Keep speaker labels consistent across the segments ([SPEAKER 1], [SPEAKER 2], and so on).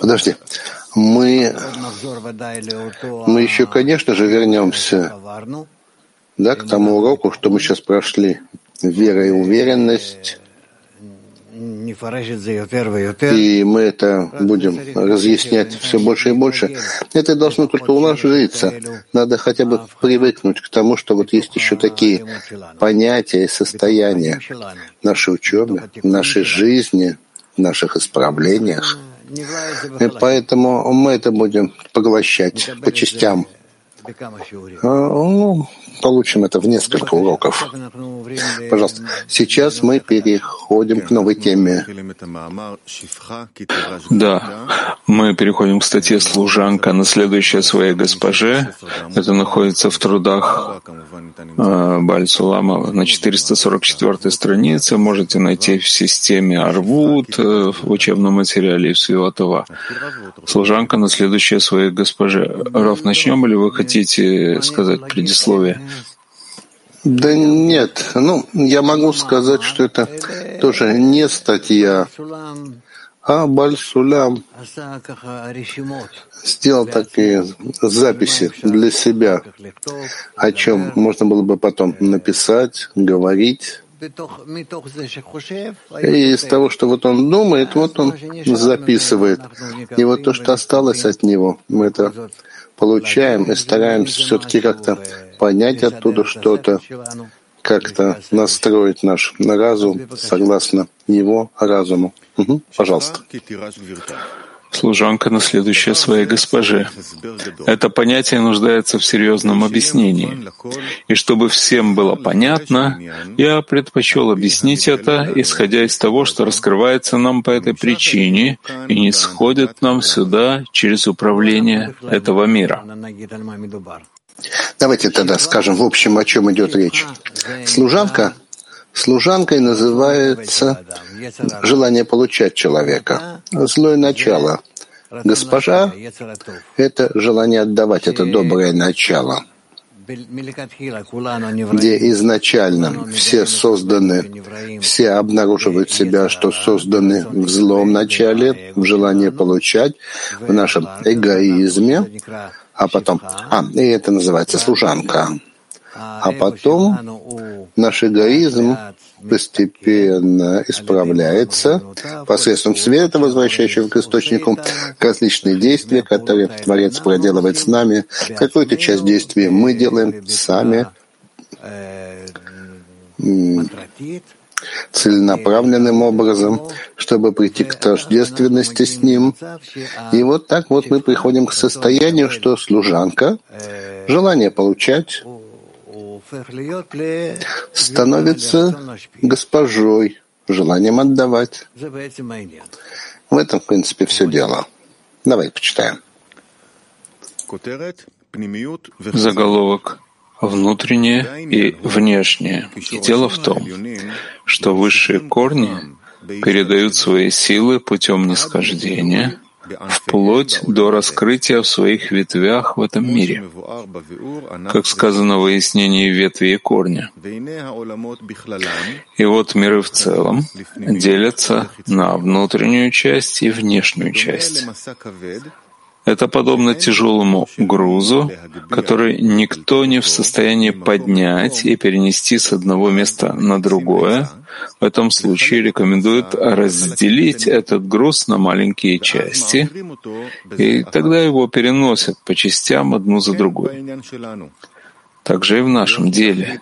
[SPEAKER 1] Подожди. Мы, мы еще, конечно же, вернемся да, к тому уроку, что мы сейчас прошли. Вера и уверенность. И мы это будем разъяснять все больше и больше. Это должно только у нас житься. Надо хотя бы привыкнуть к тому, что вот есть еще такие понятия и состояния нашей учебе, в нашей жизни, наших исправлениях. И поэтому мы это будем поглощать по частям. А, ну, получим это в несколько уроков. Пожалуйста. Сейчас мы переходим к новой теме.
[SPEAKER 2] Да, мы переходим к статье «Служанка, наследующая своей госпоже». Это находится в трудах э, Бальсулама на 444 странице. Можете найти в системе Арвуд, э, в учебном материале Свиотова. «Служанка, наследующая своей госпоже». Раф, начнем или вы хотите сказать предисловие?
[SPEAKER 1] Да нет, ну, я могу сказать, что это тоже не статья, а Бальсулям сделал такие записи для себя, о чем можно было бы потом написать, говорить. И из того, что вот он думает, вот он записывает. И вот то, что осталось от него, мы это получаем и стараемся все-таки как-то понять оттуда что-то, как-то настроить наш разум согласно его разуму. Угу, пожалуйста.
[SPEAKER 2] Служанка, наследующая своей госпоже. Это понятие нуждается в серьезном объяснении. И чтобы всем было понятно, я предпочел объяснить это, исходя из того, что раскрывается нам по этой причине и не сходит нам сюда через управление этого мира.
[SPEAKER 1] Давайте тогда скажем в общем, о чем идет речь. Служанка Служанкой называется желание получать человека, злое начало. Госпожа — это желание отдавать, это доброе начало, где изначально все созданы, все обнаруживают себя, что созданы в злом начале, в желании получать, в нашем эгоизме, а потом, а, и это называется служанка. А потом наш эгоизм постепенно исправляется посредством света, возвращающего к источнику, различные действия, которые Творец проделывает с нами. Какую-то часть действий мы делаем сами, целенаправленным образом, чтобы прийти к тождественности с Ним. И вот так вот мы приходим к состоянию, что служанка, желание получать, становится госпожой, желанием отдавать. В этом, в принципе, все дело. Давай почитаем.
[SPEAKER 2] Заголовок внутреннее и внешнее. И дело в том, что высшие корни передают свои силы путем нисхождения — вплоть до раскрытия в своих ветвях в этом мире, как сказано в выяснении ветви и корня. И вот миры в целом делятся на внутреннюю часть и внешнюю часть. Это подобно тяжелому грузу, который никто не в состоянии поднять и перенести с одного места на другое. В этом случае рекомендуют разделить этот груз на маленькие части, и тогда его переносят по частям одну за другой. Также и в нашем деле.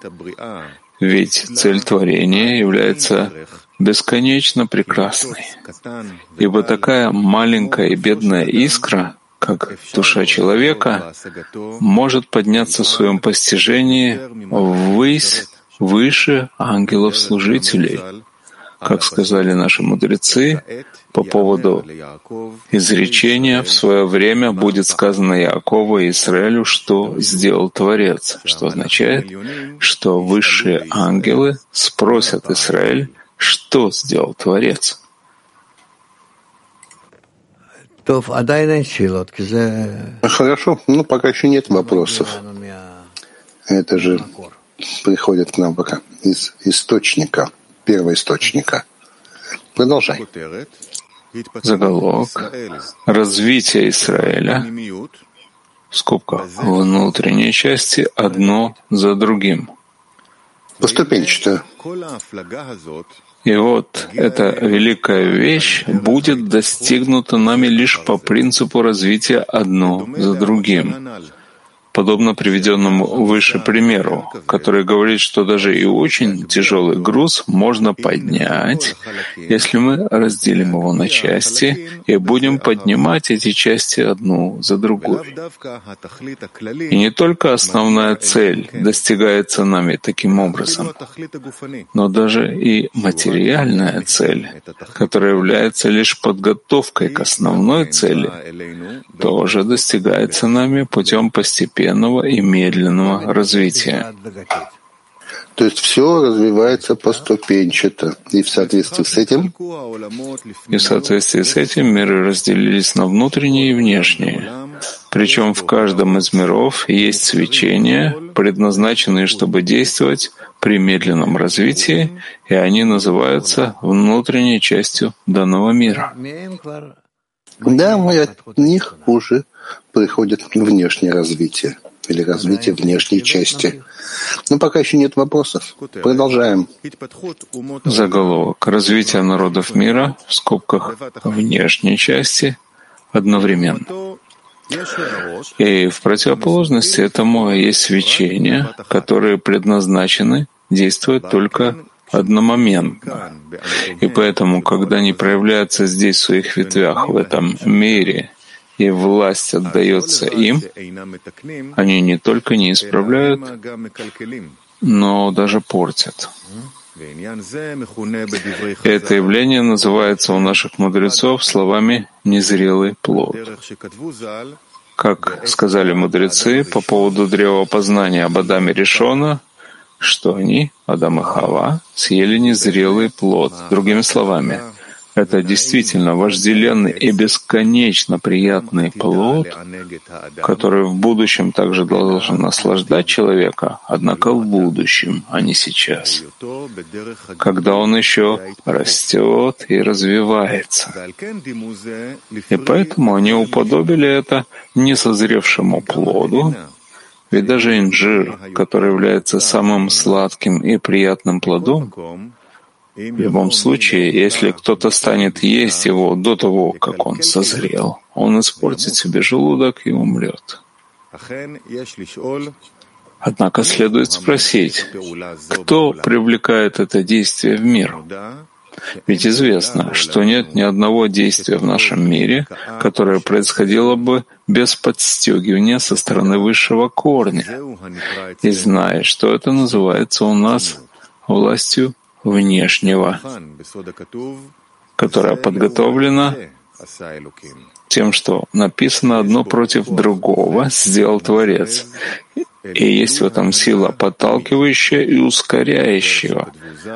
[SPEAKER 2] Ведь цель творения является бесконечно прекрасной. Ибо такая маленькая и бедная искра как душа человека может подняться в своем постижении ввысь выше ангелов-служителей, как сказали наши мудрецы по поводу изречения «в свое время будет сказано Якову и Израилю, что сделал Творец», что означает, что высшие ангелы спросят Израиль, что сделал Творец.
[SPEAKER 1] Хорошо, ну пока еще нет вопросов. Это же приходит к нам пока из источника, первого источника. Продолжай.
[SPEAKER 2] Заголовок «Развитие Израиля» в скобках внутренней части одно за другим.
[SPEAKER 1] Поступенчато.
[SPEAKER 2] И вот эта великая вещь будет достигнута нами лишь по принципу развития одно за другим подобно приведенному выше примеру, который говорит, что даже и очень тяжелый груз можно поднять, если мы разделим его на части и будем поднимать эти части одну за другой. И не только основная цель достигается нами таким образом, но даже и материальная цель, которая является лишь подготовкой к основной цели, тоже достигается нами путем постепенного постепенного и медленного развития.
[SPEAKER 1] То есть все развивается поступенчато. И в соответствии с этим...
[SPEAKER 2] И в соответствии с этим миры разделились на внутренние и внешние. Причем в каждом из миров есть свечения, предназначенные, чтобы действовать при медленном развитии, и они называются внутренней частью данного мира.
[SPEAKER 1] Да, мы от них уже приходит внешнее развитие или развитие внешней части. Но пока еще нет вопросов. Продолжаем.
[SPEAKER 2] Заголовок. Развитие народов мира в скобках внешней части одновременно. И в противоположности этому есть свечения, которые предназначены действовать только одномоментно. И поэтому, когда они проявляются здесь в своих ветвях, в этом мире, и власть отдается им, они не только не исправляют, но даже портят. Это явление называется у наших мудрецов словами «незрелый плод». Как сказали мудрецы по поводу древа познания об Адаме Решона, что они, Адам и Хава, съели незрелый плод. Другими словами, это действительно вожделенный и бесконечно приятный плод, который в будущем также должен наслаждать человека, однако в будущем, а не сейчас, когда он еще растет и развивается. И поэтому они уподобили это несозревшему плоду, ведь даже инжир, который является самым сладким и приятным плодом, в любом случае, если кто-то станет есть его до того, как он созрел, он испортит себе желудок и умрет. Однако следует спросить, кто привлекает это действие в мир? Ведь известно, что нет ни одного действия в нашем мире, которое происходило бы без подстегивания со стороны высшего корня. И зная, что это называется у нас властью внешнего, которая подготовлена тем, что написано одно против другого, сделал Творец. И есть в этом сила подталкивающая и ускоряющая,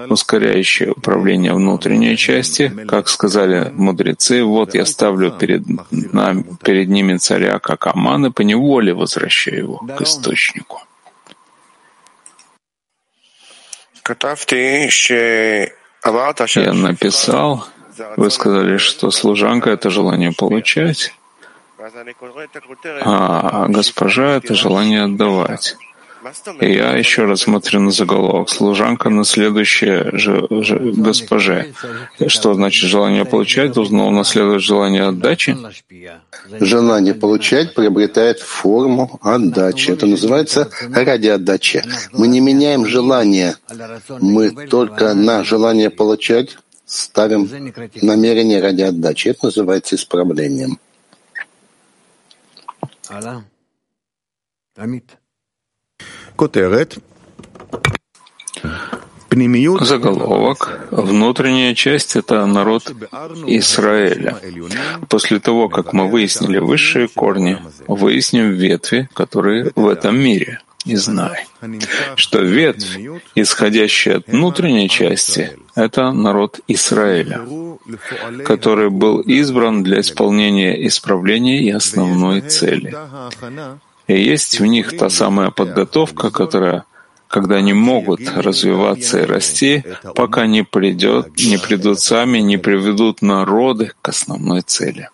[SPEAKER 2] ускоряющая управление внутренней части, как сказали мудрецы, вот я ставлю перед, нами, перед ними царя, как Аман, и по неволе возвращаю его к источнику. Я написал, вы сказали, что служанка — это желание получать, а госпожа — это желание отдавать. И я еще раз смотрю на заголовок. Служанка на следующее же, же, госпоже. Что значит желание получать? Должно унаследовать желание отдачи?
[SPEAKER 1] Желание получать приобретает форму отдачи. Это называется ради отдачи. Мы не меняем желание. Мы только на желание получать ставим намерение ради отдачи. Это называется исправлением.
[SPEAKER 2] Амит. Заголовок. Внутренняя часть — это народ Израиля. После того, как мы выяснили высшие корни, выясним ветви, которые в этом мире. И знай, что ветвь, исходящая от внутренней части, это народ Израиля, который был избран для исполнения исправления и основной цели. И есть в них та самая подготовка, которая когда они могут развиваться и расти, пока не, придет, не придут сами, не приведут народы к основной цели.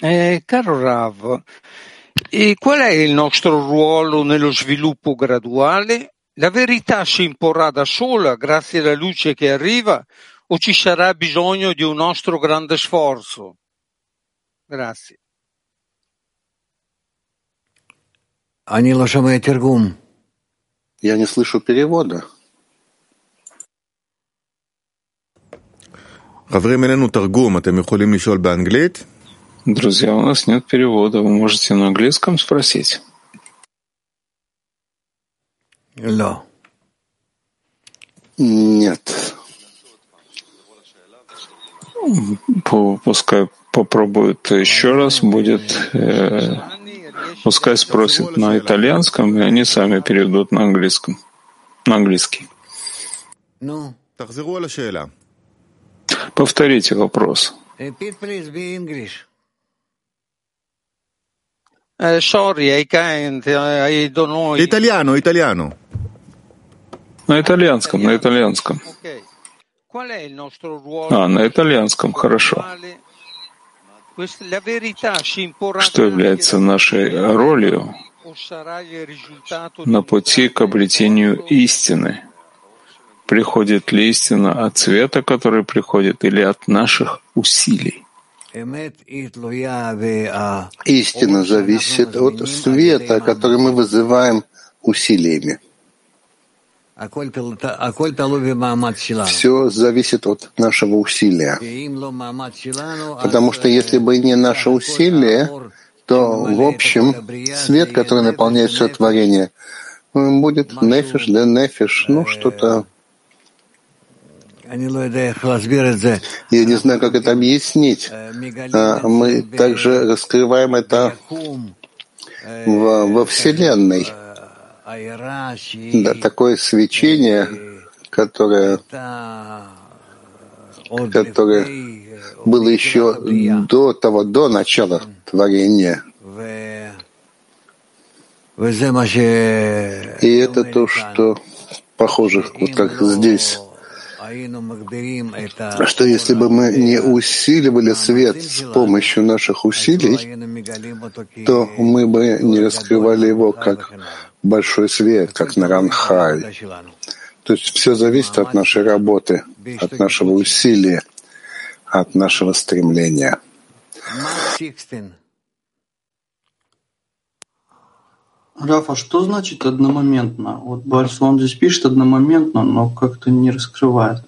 [SPEAKER 3] Eh, caro Rav, e qual è il nostro ruolo nello sviluppo graduale? La verità si imporrà da sola grazie alla luce che arriva o ci sarà bisogno di un nostro grande sforzo? Grazie.
[SPEAKER 1] Я не слышу перевода.
[SPEAKER 2] חברים, אין לנו תרגום, אתם יכולים לשאול באנגלית? Друзья, у нас нет перевода. Вы можете на английском спросить.
[SPEAKER 1] No. Нет.
[SPEAKER 2] Пускай попробует еще раз, будет, э, пускай спросит на итальянском, и они сами переведут на английском, на английский.
[SPEAKER 1] No.
[SPEAKER 2] Повторите вопрос. Italiano, italiano. На итальянском, на итальянском. А, на итальянском, хорошо. Что является нашей ролью на пути к обретению истины? Приходит ли истина от света, который приходит, или от наших усилий?
[SPEAKER 1] Истина зависит от света, который мы вызываем усилиями. Все зависит от нашего усилия. Потому что если бы не наше усилие, то, в общем, свет, который наполняет все творение, будет нефиш да нефиш, ну, что-то я не знаю, как это объяснить. А, мы также раскрываем это во, во Вселенной. Да, такое свечение, которое, которое было еще до того, до начала творения. И это то, что похоже, вот как здесь. Что если бы мы не усиливали свет с помощью наших усилий, то мы бы не раскрывали его как большой свет, как Наранхаль. То есть все зависит от нашей работы, от нашего усилия, от нашего стремления.
[SPEAKER 4] Рафа, что значит одномоментно? Вот Барсон здесь пишет одномоментно, но как-то не раскрывает.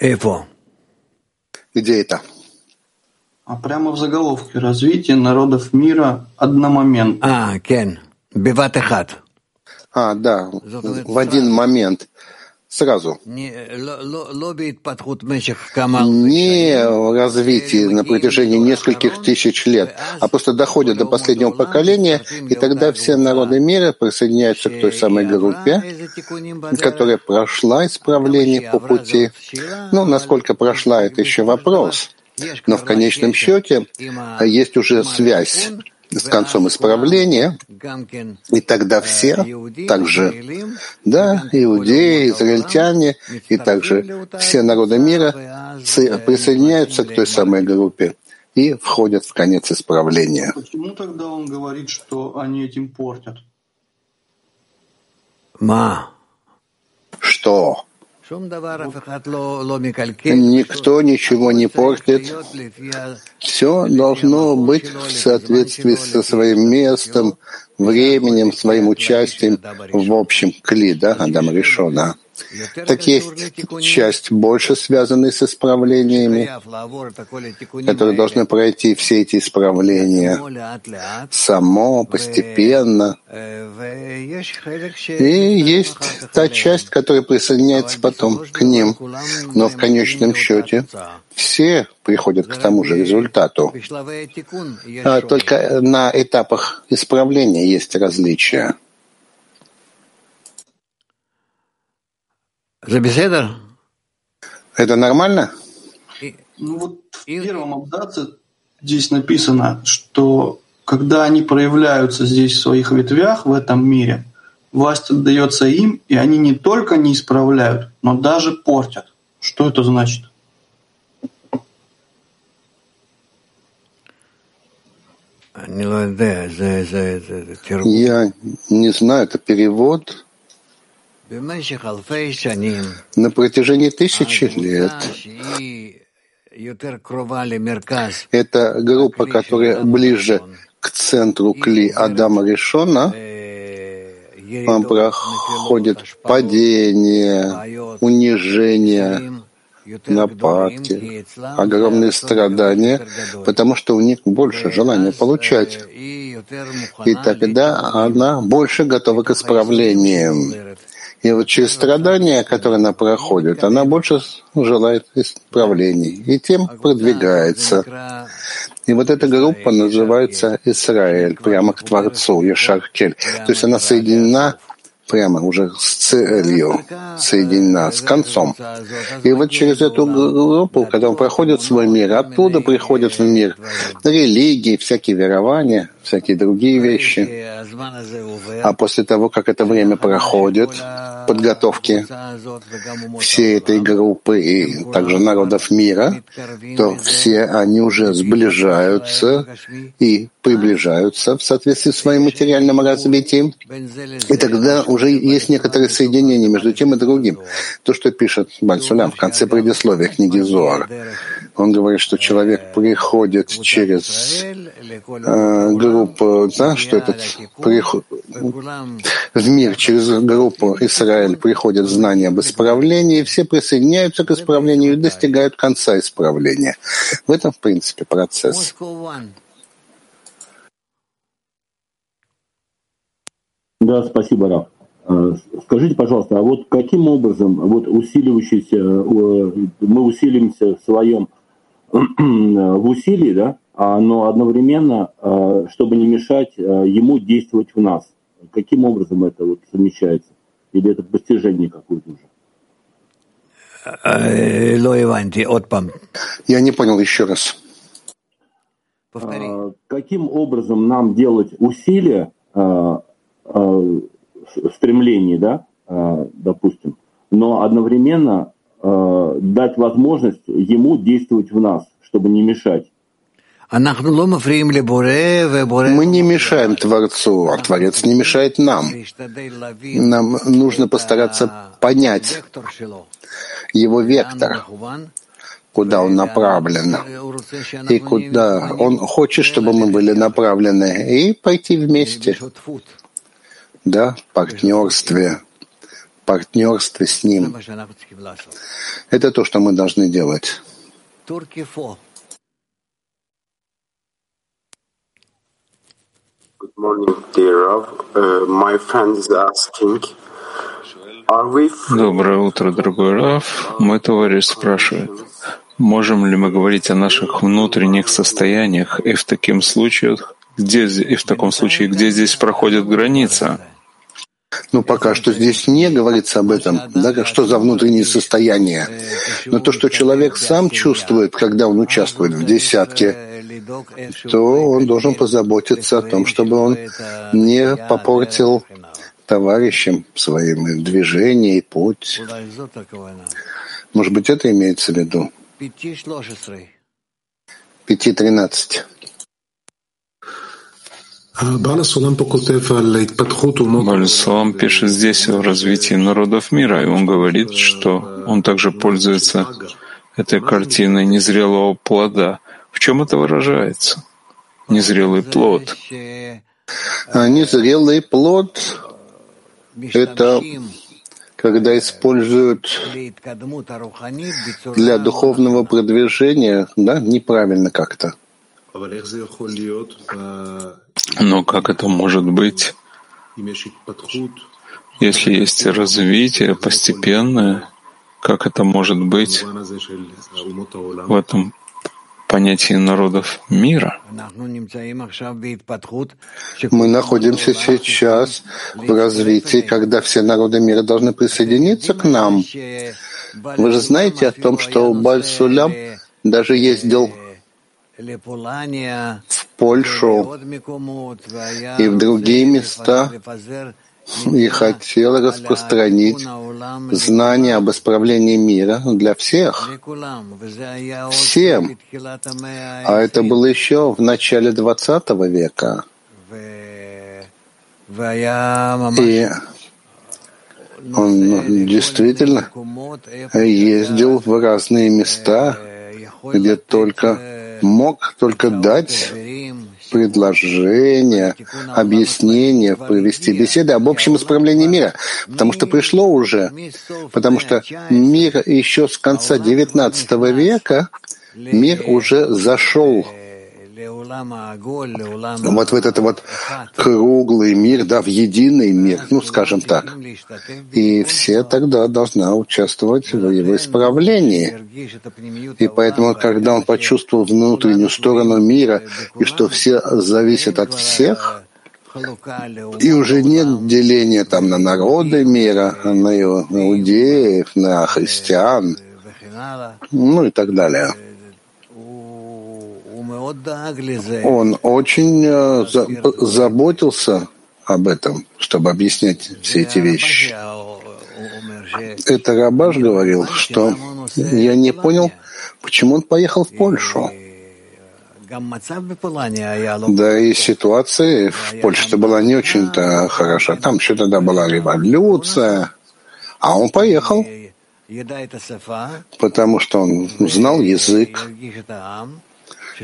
[SPEAKER 1] Эфо. Где это?
[SPEAKER 4] А прямо в заголовке «Развитие народов мира одномоментно».
[SPEAKER 1] А, Кен. Биватехат. А, да, в один момент сразу. Не развитие на протяжении нескольких тысяч лет, а просто доходят до последнего поколения, и тогда все народы мира присоединяются к той самой группе, которая прошла исправление по пути. Ну, насколько прошла, это еще вопрос. Но в конечном счете есть уже связь с концом исправления, и тогда все, также, да, иудеи, израильтяне, и также все народы мира присоединяются к той самой группе и входят в конец исправления.
[SPEAKER 4] Почему тогда он говорит, что они этим портят?
[SPEAKER 1] Ма. Что? Никто ничего не портит. Все должно быть в соответствии со своим местом, временем, своим участием в общем кли, да, Адам Ришона. Так есть часть больше связанная с исправлениями, которые должны пройти все эти исправления само, постепенно. И есть та часть, которая присоединяется потом к ним. Но в конечном счете все приходят к тому же результату. А только на этапах исправления есть различия. Это нормально?
[SPEAKER 4] Ну вот в первом абзаце здесь написано, что когда они проявляются здесь в своих ветвях в этом мире, власть отдается им, и они не только не исправляют, но даже портят. Что это значит?
[SPEAKER 1] Я не знаю, это перевод. На протяжении тысячи лет это группа, которая ближе к центру Кли Адама Решона, он проходит падение, унижение, нападки, огромные страдания, потому что у них больше желания получать. И тогда она больше готова к исправлениям. И вот через страдания, которые она проходит, она больше желает исправлений, и тем продвигается. И вот эта группа называется Израиль, прямо к Творцу, Ешаркель. То есть она соединена прямо уже с целью соединена, с концом. И вот через эту группу, когда он проходит свой мир, оттуда приходят в мир религии, всякие верования, всякие другие вещи. А после того, как это время проходит, подготовки всей этой группы и также народов мира, то все они уже сближаются и приближаются в соответствии с своим материальным развитием. И тогда уже есть некоторые соединения между тем и другим. То, что пишет Бальсулям в конце предисловия книги Зоар. Он говорит, что человек приходит через э, группу, да, что этот приход, в мир через группу Израиль приходит знание об исправлении, и все присоединяются к исправлению и достигают конца исправления. В этом, в принципе, процесс.
[SPEAKER 5] Да, спасибо, Раф. А, скажите, пожалуйста, а вот каким образом вот усиливающийся, э, мы усилимся в своем в усилии, да, но одновременно, а, чтобы не мешать ему действовать в нас. Каким образом это вот совмещается? Или это постижение какое-то уже?
[SPEAKER 1] Я не понял еще раз.
[SPEAKER 5] Повтори. Каким образом нам делать усилия стремлений, да, а, допустим, но одновременно а, дать возможность ему действовать в нас, чтобы не мешать.
[SPEAKER 1] Мы не мешаем Творцу, а Творец не мешает нам. Нам нужно постараться понять его вектор, куда он направлен, и куда он хочет, чтобы мы были направлены, и пойти вместе. да, партнерстве, партнерстве с Ним. Это то, что мы должны делать.
[SPEAKER 6] Good morning, dear Rav. Uh, my friend is asking,
[SPEAKER 2] Доброе утро, дорогой Раф. Мой товарищ спрашивает, можем ли мы говорить о наших внутренних состояниях и в таким случаях, где, и в таком случае, где здесь проходит граница?
[SPEAKER 1] Ну, пока что здесь не говорится об этом, да, что за внутреннее состояние. Но то, что человек сам чувствует, когда он участвует в десятке, то он должен позаботиться о том, чтобы он не попортил товарищам своим движение и путь. Может быть, это имеется в виду? Пяти тринадцать.
[SPEAKER 2] Баласулам пишет здесь о развитии народов мира, и он говорит, что он также пользуется этой картиной незрелого плода. В чем это выражается? Незрелый плод.
[SPEAKER 1] А незрелый плод — это когда используют для духовного продвижения, да, неправильно как-то.
[SPEAKER 2] Но как это может быть, если есть развитие постепенное, как это может быть в этом понятии народов мира?
[SPEAKER 1] Мы находимся сейчас в развитии, когда все народы мира должны присоединиться к нам. Вы же знаете о том, что Бальсулям даже ездил в Польшу и в другие места и хотел распространить знания об исправлении мира для всех, всем. А это было еще в начале XX века. И он действительно ездил в разные места, где только мог только дать предложения, объяснения, провести беседы об общем исправлении мира. Потому что пришло уже, потому что мир еще с конца XIX века, мир уже зашел вот в этот вот круглый мир, да, в единый мир, ну, скажем так. И все тогда должны участвовать в его исправлении. И поэтому, когда он почувствовал внутреннюю сторону мира, и что все зависят от всех, и уже нет деления там на народы мира, на иудеев, на христиан, ну и так далее. Он очень э, заботился об этом, чтобы объяснять все эти вещи. Это Рабаш говорил, что я не понял, почему он поехал в Польшу. Да и ситуация в Польше была не очень-то хороша. Там еще тогда была революция. А он поехал, потому что он знал язык,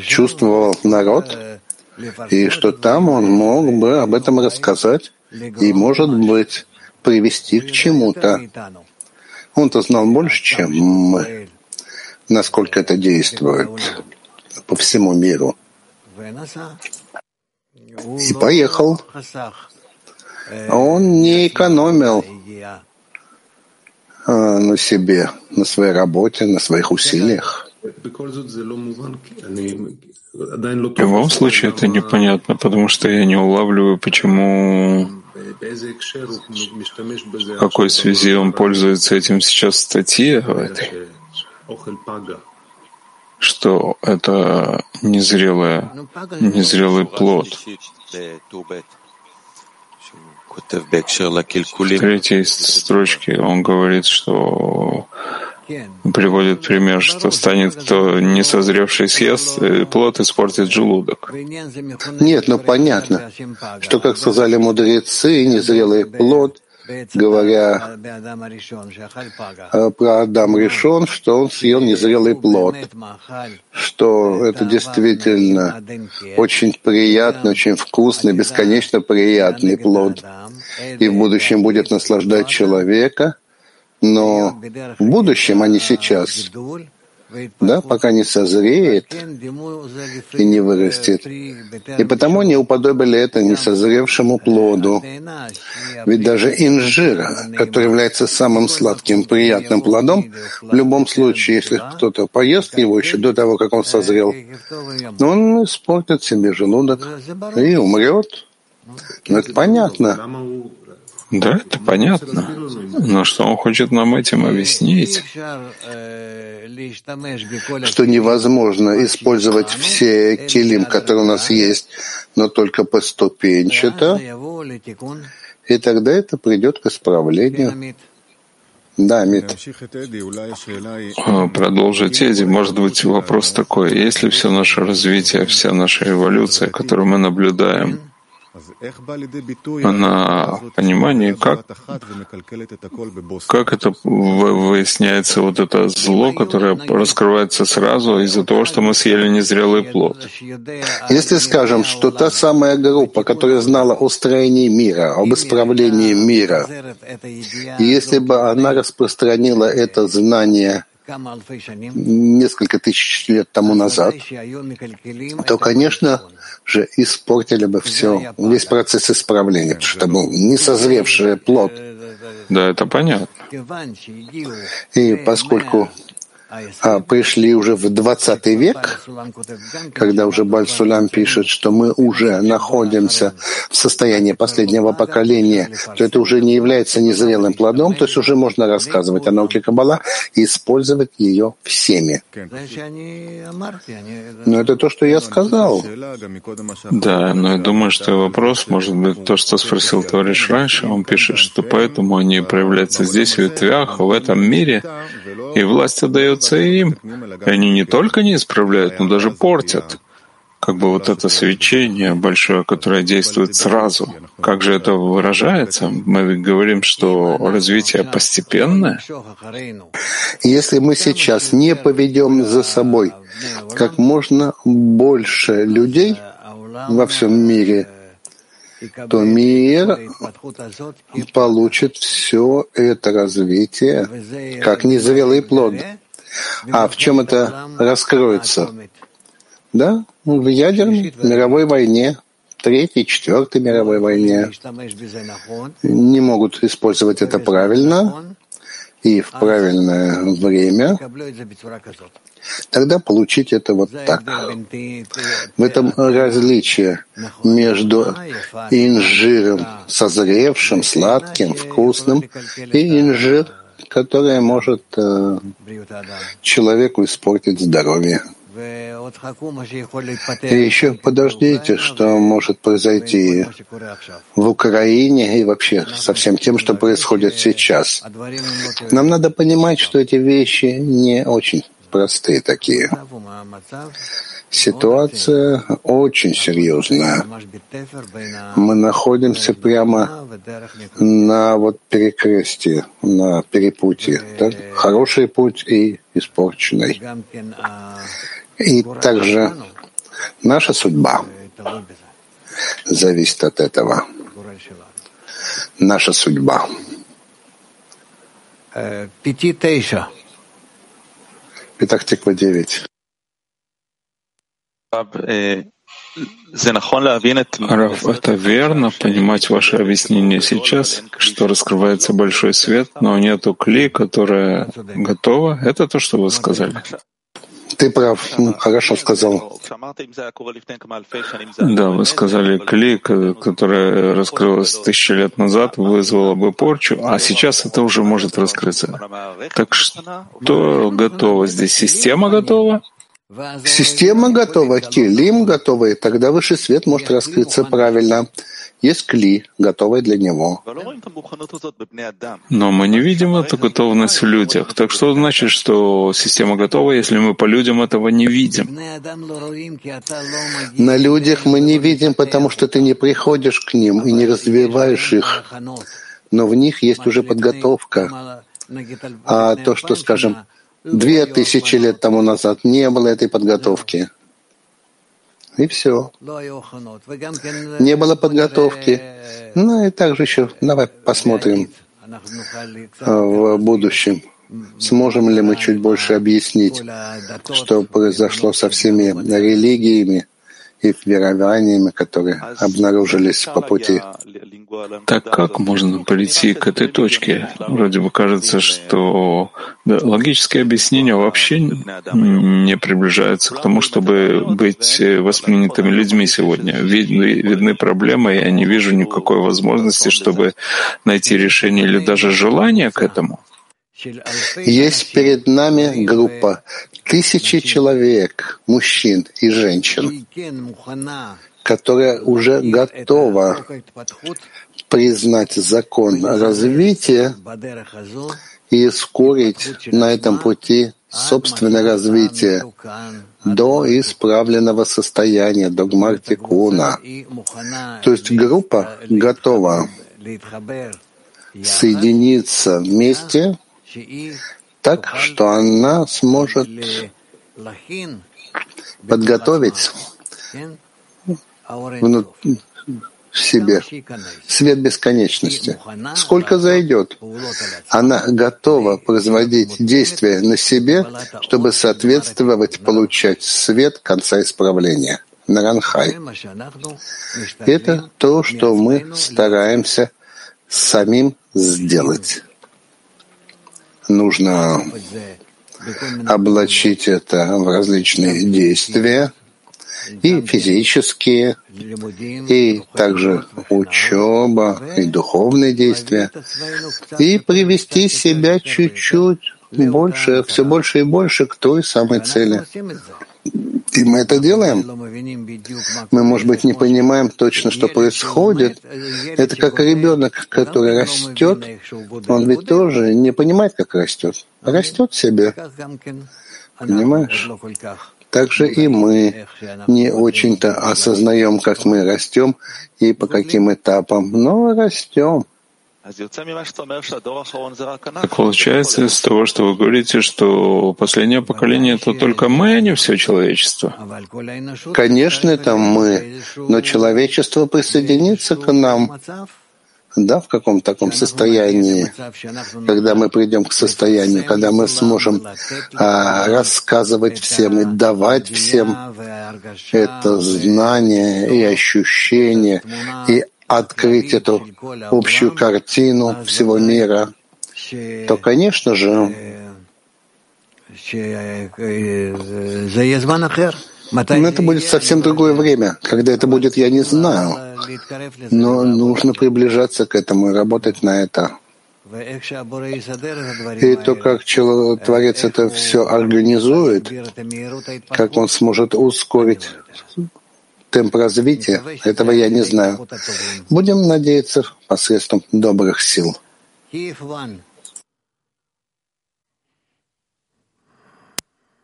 [SPEAKER 1] чувствовал народ, и что там он мог бы об этом рассказать и, может быть, привести к чему-то. Он-то знал больше, чем мы, насколько это действует по всему миру. И поехал. Он не экономил а, на себе, на своей работе, на своих усилиях.
[SPEAKER 2] В любом случае это непонятно, потому что я не улавливаю, почему в какой связи он пользуется этим сейчас в статье в этой, что это незрелое, незрелый плод. В третьей строчке он говорит, что приводит пример, что станет кто не созревший съест, плод испортит желудок.
[SPEAKER 1] Нет, ну понятно, что, как сказали мудрецы, незрелый плод, говоря про Адам решен, что он съел незрелый плод, что это действительно очень приятный, очень вкусный, бесконечно приятный плод, и в будущем будет наслаждать человека — но в будущем, а не сейчас, да, пока не созреет и не вырастет. И потому не уподобили это несозревшему плоду. Ведь даже инжир, который является самым сладким, приятным плодом, в любом случае, если кто-то поест его еще до того, как он созрел, он испортит себе желудок и умрет. Ну, это понятно.
[SPEAKER 2] Да, это понятно. Но что он хочет нам этим объяснить?
[SPEAKER 1] Что невозможно использовать все килим, которые у нас есть, но только поступенчато, и тогда это придет к исправлению. Да, Мит.
[SPEAKER 2] А, продолжить Эдди, может быть, вопрос такой. Если все наше развитие, вся наша эволюция, которую мы наблюдаем, на понимание, как, как это выясняется вот это зло, которое раскрывается сразу из-за того, что мы съели незрелый плод.
[SPEAKER 1] Если скажем, что та самая группа, которая знала о строении мира, об исправлении мира, и если бы она распространила это знание несколько тысяч лет тому назад, то, конечно же, испортили бы все, весь процесс исправления, потому что это был несозревший плод.
[SPEAKER 2] Да, это понятно.
[SPEAKER 1] И поскольку пришли уже в 20 век, когда уже Бальсулям пишет, что мы уже находимся в состоянии последнего поколения, то это уже не является незрелым плодом, то есть уже можно рассказывать о науке Каббала и использовать ее всеми. Но это то, что я сказал.
[SPEAKER 2] Да, но я думаю, что вопрос может быть то, что спросил товарищ раньше. Он пишет, что поэтому они проявляются здесь, в ветвях, в этом мире, и власть отдается им. И они не только не исправляют, но даже портят. Как бы вот это свечение большое, которое действует сразу. Как же это выражается? Мы говорим, что развитие постепенное.
[SPEAKER 1] Если мы сейчас не поведем за собой как можно больше людей во всем мире, то мир получит все это развитие как незрелый плод. А в чем это раскроется? Да, в ядерной мировой войне, Третьей, Четвертой мировой войне. Не могут использовать это правильно и в правильное время, тогда получить это вот так. В этом различие между инжиром созревшим, сладким, вкусным и инжир, который может э, человеку испортить здоровье. И еще подождите, что может произойти в Украине и вообще со всем тем, что происходит сейчас. Нам надо понимать, что эти вещи не очень простые такие. Ситуация очень серьезная. Мы находимся прямо на вот перекрестии, на перепутье. Так? Хороший путь и испорченный. И также наша судьба зависит от этого. Наша судьба. Пятах Тиква 9.
[SPEAKER 2] Раф, это верно понимать ваше объяснение сейчас, что раскрывается большой свет, но нету кли, которая готова. Это то, что вы сказали.
[SPEAKER 1] Ты прав, ну, хорошо сказал.
[SPEAKER 2] Да, вы сказали, клей, которая раскрылась тысячи лет назад, вызвала бы порчу, а сейчас это уже может раскрыться. Так что готово здесь? Система готова?
[SPEAKER 1] Система готова, килим готова, и тогда высший свет может раскрыться правильно. Есть кли, готовый для него.
[SPEAKER 2] Но мы не видим эту готовность в людях. Так что значит, что система готова, если мы по людям этого не видим?
[SPEAKER 1] На людях мы не видим, потому что ты не приходишь к ним и не развиваешь их. Но в них есть уже подготовка. А то, что, скажем, две тысячи лет тому назад не было этой подготовки. И все. Не было подготовки. Ну и также еще, давай посмотрим в будущем. Сможем ли мы чуть больше объяснить, что произошло со всеми религиями, и верованиями, которые обнаружились по пути.
[SPEAKER 2] Так как можно прийти к этой точке? Вроде бы кажется, что да, логические объяснения вообще не приближаются к тому, чтобы быть воспринятыми людьми сегодня. Видны, видны проблемы, и я не вижу никакой возможности, чтобы найти решение или даже желание к этому.
[SPEAKER 1] Есть перед нами группа тысячи человек, мужчин и женщин, которая уже готова признать закон развития и ускорить на этом пути собственное развитие до исправленного состояния, до гмартикуна. То есть группа готова соединиться вместе так, что она сможет подготовить в себе свет бесконечности. Сколько зайдет, она готова производить действия на себе, чтобы соответствовать, получать свет конца исправления. Наранхай. Это то, что мы стараемся самим сделать нужно облачить это в различные действия, и физические, и также учеба, и духовные действия, и привести себя чуть-чуть больше, все больше и больше к той самой цели. И мы это делаем. Мы, может быть, не понимаем точно, что происходит. Это как ребенок, который растет. Он ведь тоже не понимает, как растет. Растет себе. Понимаешь? Также и мы не очень-то осознаем, как мы растем и по каким этапам, но растем.
[SPEAKER 2] Так получается из того, что вы говорите, что последнее поколение — это только мы, а не все человечество?
[SPEAKER 1] Конечно, это мы, но человечество присоединится к нам, да, в каком таком состоянии, когда мы придем к состоянию, когда мы сможем а, рассказывать всем и давать всем это знание и ощущение, и открыть эту общую картину всего мира, то, конечно же, но это будет совсем другое время. Когда это будет, я не знаю. Но нужно приближаться к этому и работать на это. И то, как Творец это все организует, как он сможет ускорить темп развития, этого я не знаю. Будем надеяться посредством добрых сил.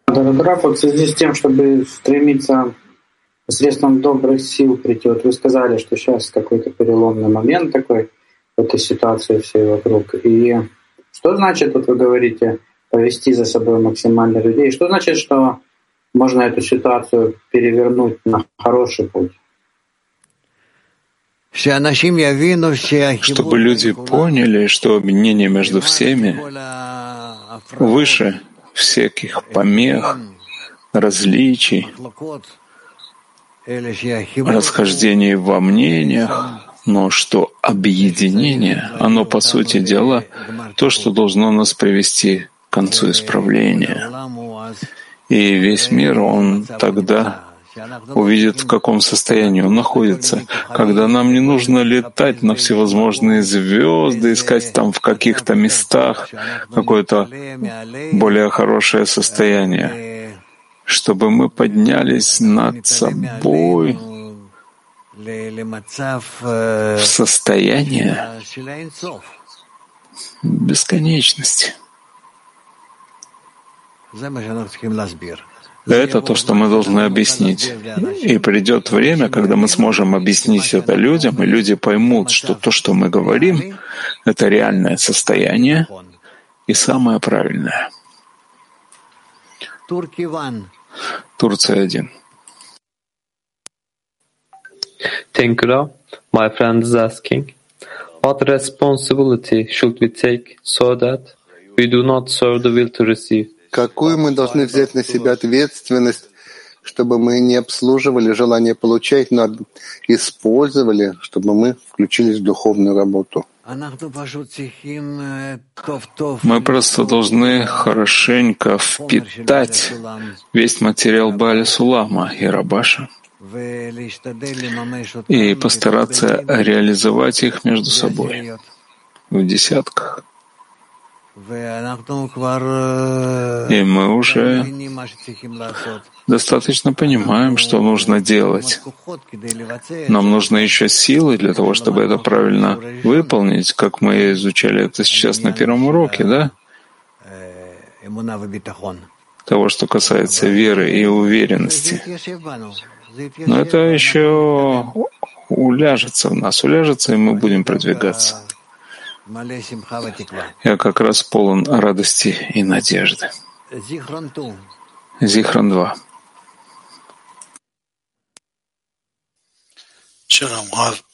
[SPEAKER 7] Дорограф, вот в связи с тем, чтобы стремиться посредством добрых сил прийти, вот вы сказали, что сейчас какой-то переломный момент такой в этой ситуации всей вокруг. И что значит, вот вы говорите, повести за собой максимально людей? Что значит, что можно эту ситуацию перевернуть на хороший путь.
[SPEAKER 2] Чтобы люди поняли, что объединение между всеми выше всяких помех, различий, расхождений во мнениях, но что объединение, оно по сути дела то, что должно нас привести к концу исправления. И весь мир, он тогда увидит, в каком состоянии он находится, когда нам не нужно летать на всевозможные звезды, искать там в каких-то местах какое-то более хорошее состояние, чтобы мы поднялись над собой в состояние бесконечности. Это то, что мы должны объяснить. И придет время, когда мы сможем объяснить это людям, и люди поймут, что то, что мы говорим, это реальное состояние и самое правильное. Турция один.
[SPEAKER 8] Thank you. My friend is asking, what responsibility should we take so that we do not serve the will to receive?
[SPEAKER 1] Какую мы должны взять на себя ответственность, чтобы мы не обслуживали желание получать, но использовали, чтобы мы включились в духовную работу.
[SPEAKER 2] Мы просто должны хорошенько впитать весь материал Бали Сулама и Рабаша и постараться реализовать их между собой в десятках. И мы уже достаточно понимаем, что нужно делать. Нам нужны еще силы для того, чтобы это правильно выполнить, как мы изучали это сейчас на первом уроке, да? Того, что касается веры и уверенности. Но это еще уляжется в нас, уляжется, и мы будем продвигаться. Я как раз полон радости и надежды. Зихран 2.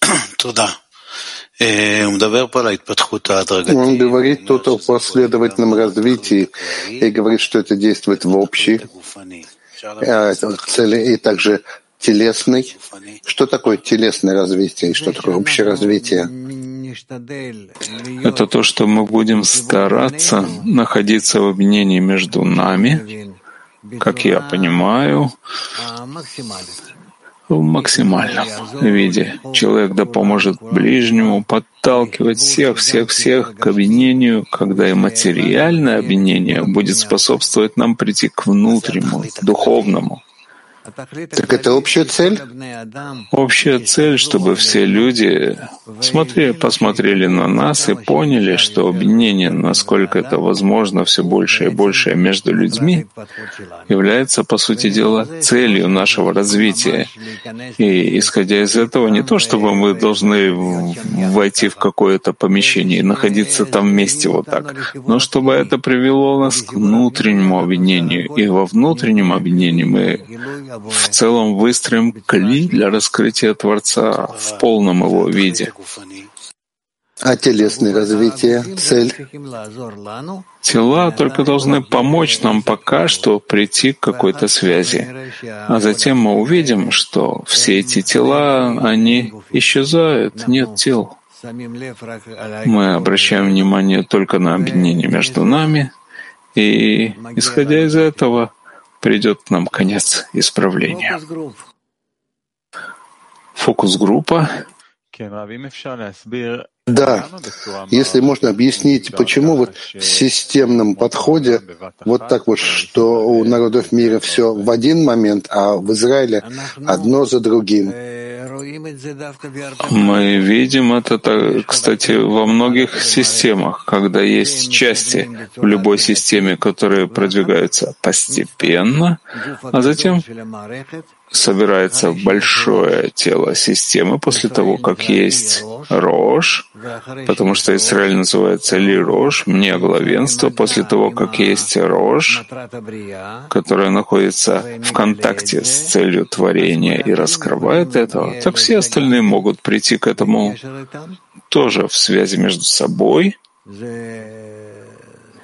[SPEAKER 1] Он говорит тут о последовательном развитии и говорит, что это действует в общей э, цели и также телесной. Что такое телесное развитие и что такое общее развитие?
[SPEAKER 2] Это то, что мы будем стараться находиться в объединении между нами, как я понимаю, в максимальном виде. Человек да поможет ближнему подталкивать всех, всех, всех к объединению, когда и материальное объединение будет способствовать нам прийти к внутреннему, духовному.
[SPEAKER 1] Так это общая цель?
[SPEAKER 2] Общая цель, чтобы все люди смотрели, посмотрели на нас и поняли, что объединение, насколько это возможно, все больше и больше между людьми, является, по сути дела, целью нашего развития. И исходя из этого, не то, чтобы мы должны войти в какое-то помещение и находиться там вместе вот так, но чтобы это привело нас к внутреннему объединению. И во внутреннем объединении мы в целом выстроим кли для раскрытия Творца в полном его виде.
[SPEAKER 1] А телесное развитие, цель?
[SPEAKER 2] Тела только должны помочь нам пока что прийти к какой-то связи. А затем мы увидим, что все эти тела, они исчезают, нет тел. Мы обращаем внимание только на объединение между нами, и, исходя из этого, придет нам конец исправления. Фокус-группа.
[SPEAKER 1] Да, если можно объяснить, почему вот в системном подходе вот так вот, что у народов мира все в один момент, а в Израиле одно за другим.
[SPEAKER 2] Мы видим это, кстати, во многих системах, когда есть части в любой системе, которые продвигаются постепенно, а затем собирается большое тело системы после того, как есть рожь, потому что Израиль называется ли рожь, мне главенство, после того, как есть рожь, которая находится в контакте с целью творения и раскрывает этого, так все остальные могут прийти к этому тоже в связи между собой.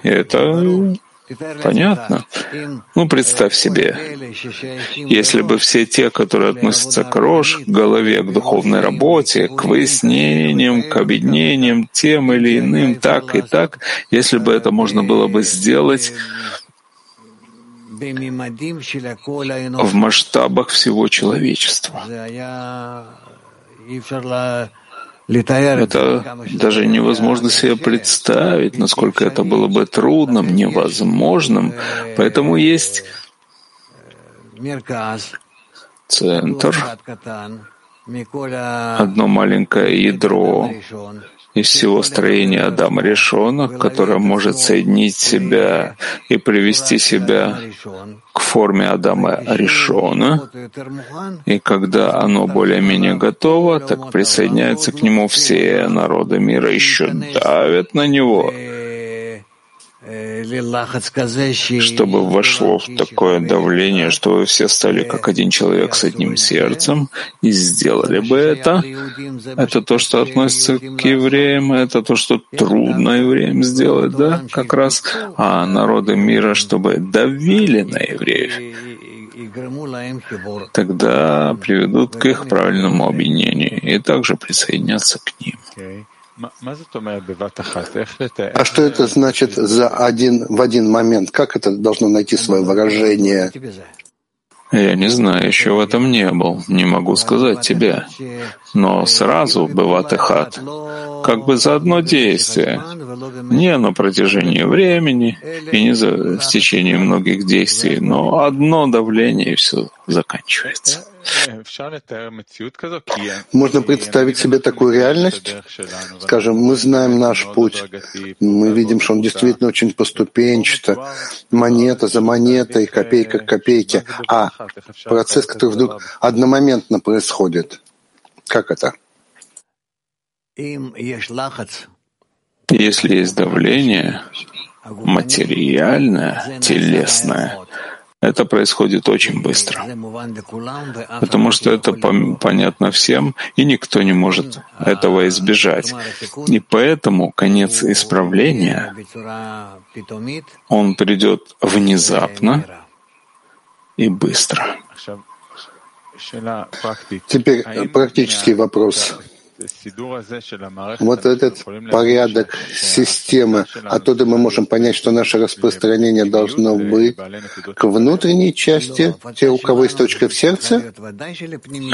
[SPEAKER 2] И это Понятно? Ну, представь себе, если бы все те, которые относятся к рожь, к голове, к духовной работе, к выяснениям, к объединениям тем или иным, так и так, если бы это можно было бы сделать в масштабах всего человечества. Это даже невозможно себе представить, насколько это было бы трудным, невозможным. Поэтому есть центр, одно маленькое ядро из всего строения Адама Решона, которое может соединить себя и привести себя к форме Адама Решона. И когда оно более-менее готово, так присоединяются к нему все народы мира, еще давят на него чтобы вошло в такое давление, что вы все стали как один человек с одним сердцем и сделали бы это. Это то, что относится к евреям, это то, что трудно евреям сделать, да, как раз, а народы мира, чтобы давили на евреев, тогда приведут к их правильному объединению и также присоединятся к ним.
[SPEAKER 1] А что это значит за один в один момент? Как это должно найти свое выражение?
[SPEAKER 2] Я не знаю, еще в этом не был, не могу сказать тебе. Но сразу бывает хат, как бы за одно действие, не на протяжении времени и не за в течение многих действий, но одно давление и все заканчивается.
[SPEAKER 1] Можно представить себе такую реальность? Скажем, мы знаем наш путь, мы видим, что он действительно очень поступенчато, монета за монетой, копейка к копейке, а процесс, который вдруг одномоментно происходит. Как это?
[SPEAKER 2] Если есть давление, материальное, телесное, это происходит очень быстро, потому что это понятно всем, и никто не может этого избежать. И поэтому конец исправления, он придет внезапно и быстро.
[SPEAKER 1] Теперь практический вопрос. Вот этот порядок системы, оттуда мы можем понять, что наше распространение должно быть к внутренней части, те, у кого есть точка в сердце?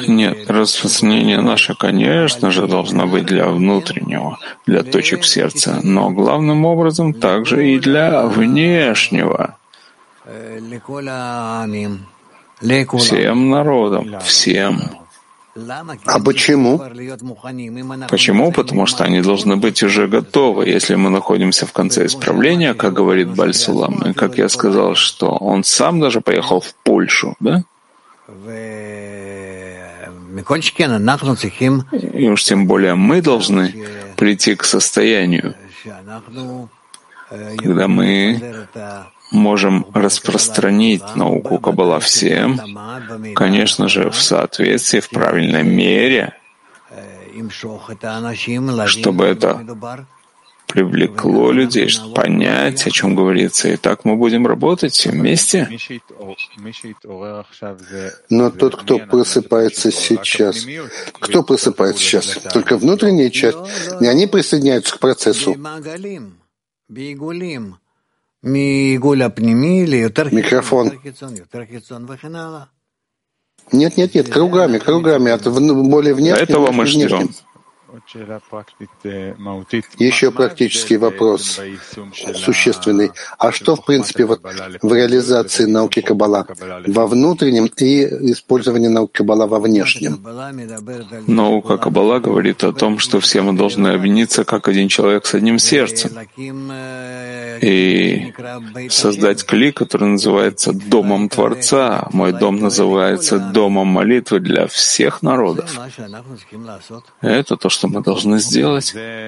[SPEAKER 2] Нет, распространение наше, конечно же, должно быть для внутреннего, для точек в сердце, но главным образом также и для внешнего. Всем народам, всем.
[SPEAKER 1] А почему?
[SPEAKER 2] Почему? Потому что они должны быть уже готовы. Если мы находимся в конце исправления, как говорит Бальсулам, и как я сказал, что он сам даже поехал в Польшу, да? И уж тем более мы должны прийти к состоянию, когда мы можем распространить науку Каббала всем, конечно же, в соответствии, в правильной мере, чтобы это привлекло людей, чтобы понять, о чем говорится. И так мы будем работать все вместе.
[SPEAKER 1] Но тот, кто просыпается сейчас, кто просыпается сейчас? Только внутренняя часть? И они присоединяются к процессу. Микрофон. Нет, нет, нет, кругами, кругами, от более внешнего.
[SPEAKER 2] Этого мы ждем.
[SPEAKER 1] Еще практический вопрос, существенный. А что, в принципе, вот в реализации науки Каббала во внутреннем и использовании науки Каббала во внешнем?
[SPEAKER 2] Наука Каббала говорит о том, что все мы должны объединиться как один человек с одним сердцем и создать кли, который называется Домом Творца. Мой дом называется Домом молитвы для всех народов. Это то, что мы должны сделать.
[SPEAKER 1] Окей,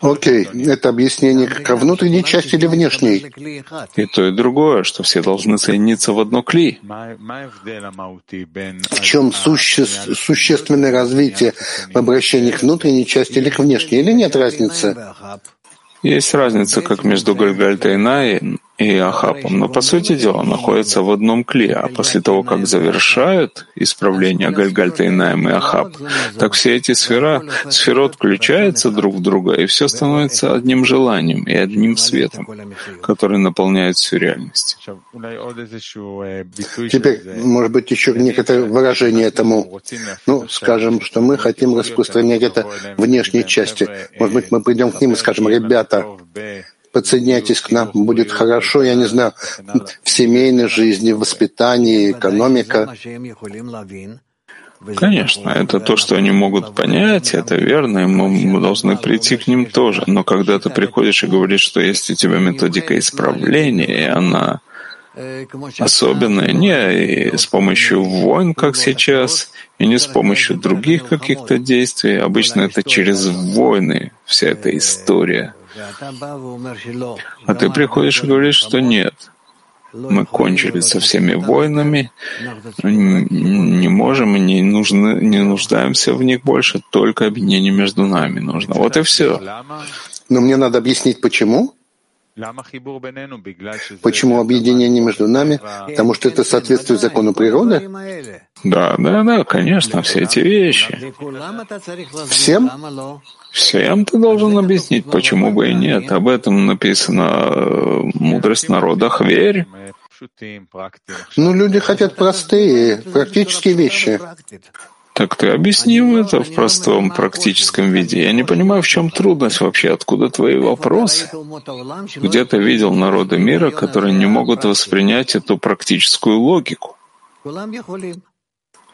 [SPEAKER 1] okay. это объяснение ко внутренней части или внешней?
[SPEAKER 2] И то, и другое, что все должны соединиться в одно кли.
[SPEAKER 1] В чем суще... существенное развитие в обращении к внутренней части или к внешней? Или нет разницы?
[SPEAKER 2] Есть разница как между Гальгальтайной и Ахапом, но по сути дела находятся в одном кле, а после того, как завершают исправление Гальгальтайнаем и Ахап, так все эти сфера, сферот включаются друг в друга, и все становится одним желанием и одним светом, который наполняет всю реальность.
[SPEAKER 1] Теперь, может быть, еще некоторое выражение этому. Ну, скажем, что мы хотим распространять это внешней части. Может быть, мы придем к ним и скажем, ребята, подсоединяйтесь к нам, будет хорошо, я не знаю, в семейной жизни, в воспитании, экономика.
[SPEAKER 2] Конечно, это то, что они могут понять, это верно, и мы должны прийти к ним тоже. Но когда ты приходишь и говоришь, что есть у тебя методика исправления, и она особенная, не с помощью войн, как сейчас, и не с помощью других каких-то действий. Обычно это через войны вся эта история. А ты приходишь и говоришь, что нет. Мы кончили со всеми войнами, не можем и не, нужны, не нуждаемся в них больше, только объединение между нами нужно. Вот и все.
[SPEAKER 1] Но мне надо объяснить, почему. Почему объединение между нами? Потому что это соответствует закону природы?
[SPEAKER 2] Да, да, да, конечно, все эти вещи.
[SPEAKER 1] Всем?
[SPEAKER 2] Всем ты должен объяснить, почему бы и нет. Об этом написано э, «Мудрость народа Хверь».
[SPEAKER 1] Ну, люди хотят простые, практические вещи.
[SPEAKER 2] Так ты объясни это в простом практическом виде. Я не понимаю, в чем трудность вообще, откуда твои вопросы. Где ты видел народы мира, которые не могут воспринять эту практическую логику?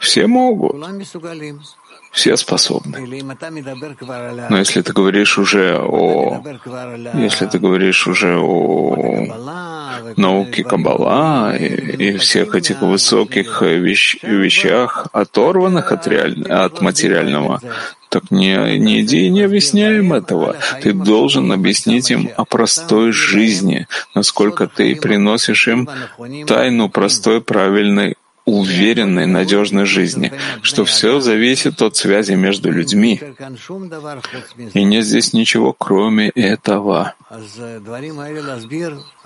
[SPEAKER 2] Все могут. Все способны. Но если ты говоришь уже о, если ты говоришь уже о науке Каббала и, и всех этих высоких вещ, вещах, оторванных от, реаль, от материального, так не, не иди и не объясняй им этого. Ты должен объяснить им о простой жизни, насколько ты приносишь им тайну простой, правильной уверенной, надежной жизни, что все зависит от связи между людьми. И нет здесь ничего, кроме этого.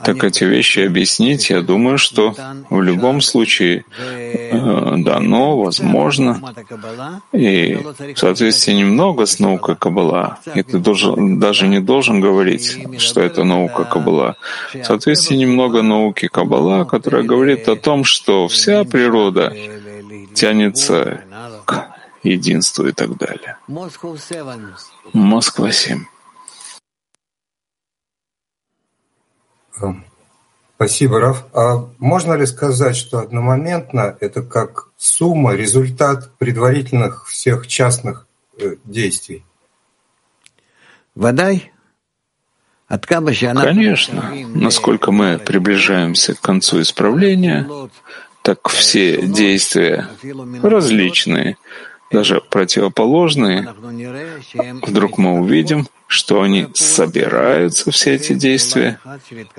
[SPEAKER 2] Так эти вещи объяснить, я думаю, что в любом случае дано, возможно, и в соответствии немного с наукой Каббала, и ты должен, даже не должен говорить, что это наука Каббала. В соответствии немного науки Каббала, которая говорит о том, что вся природа тянется к единству и так далее. Москва 7.
[SPEAKER 9] Спасибо, Раф. А можно ли сказать, что одномоментно это как сумма, результат предварительных всех частных э, действий?
[SPEAKER 2] Водай. Конечно. Насколько мы приближаемся к концу исправления, так все действия различные, даже противоположные, вдруг мы увидим, что они собираются, все эти действия,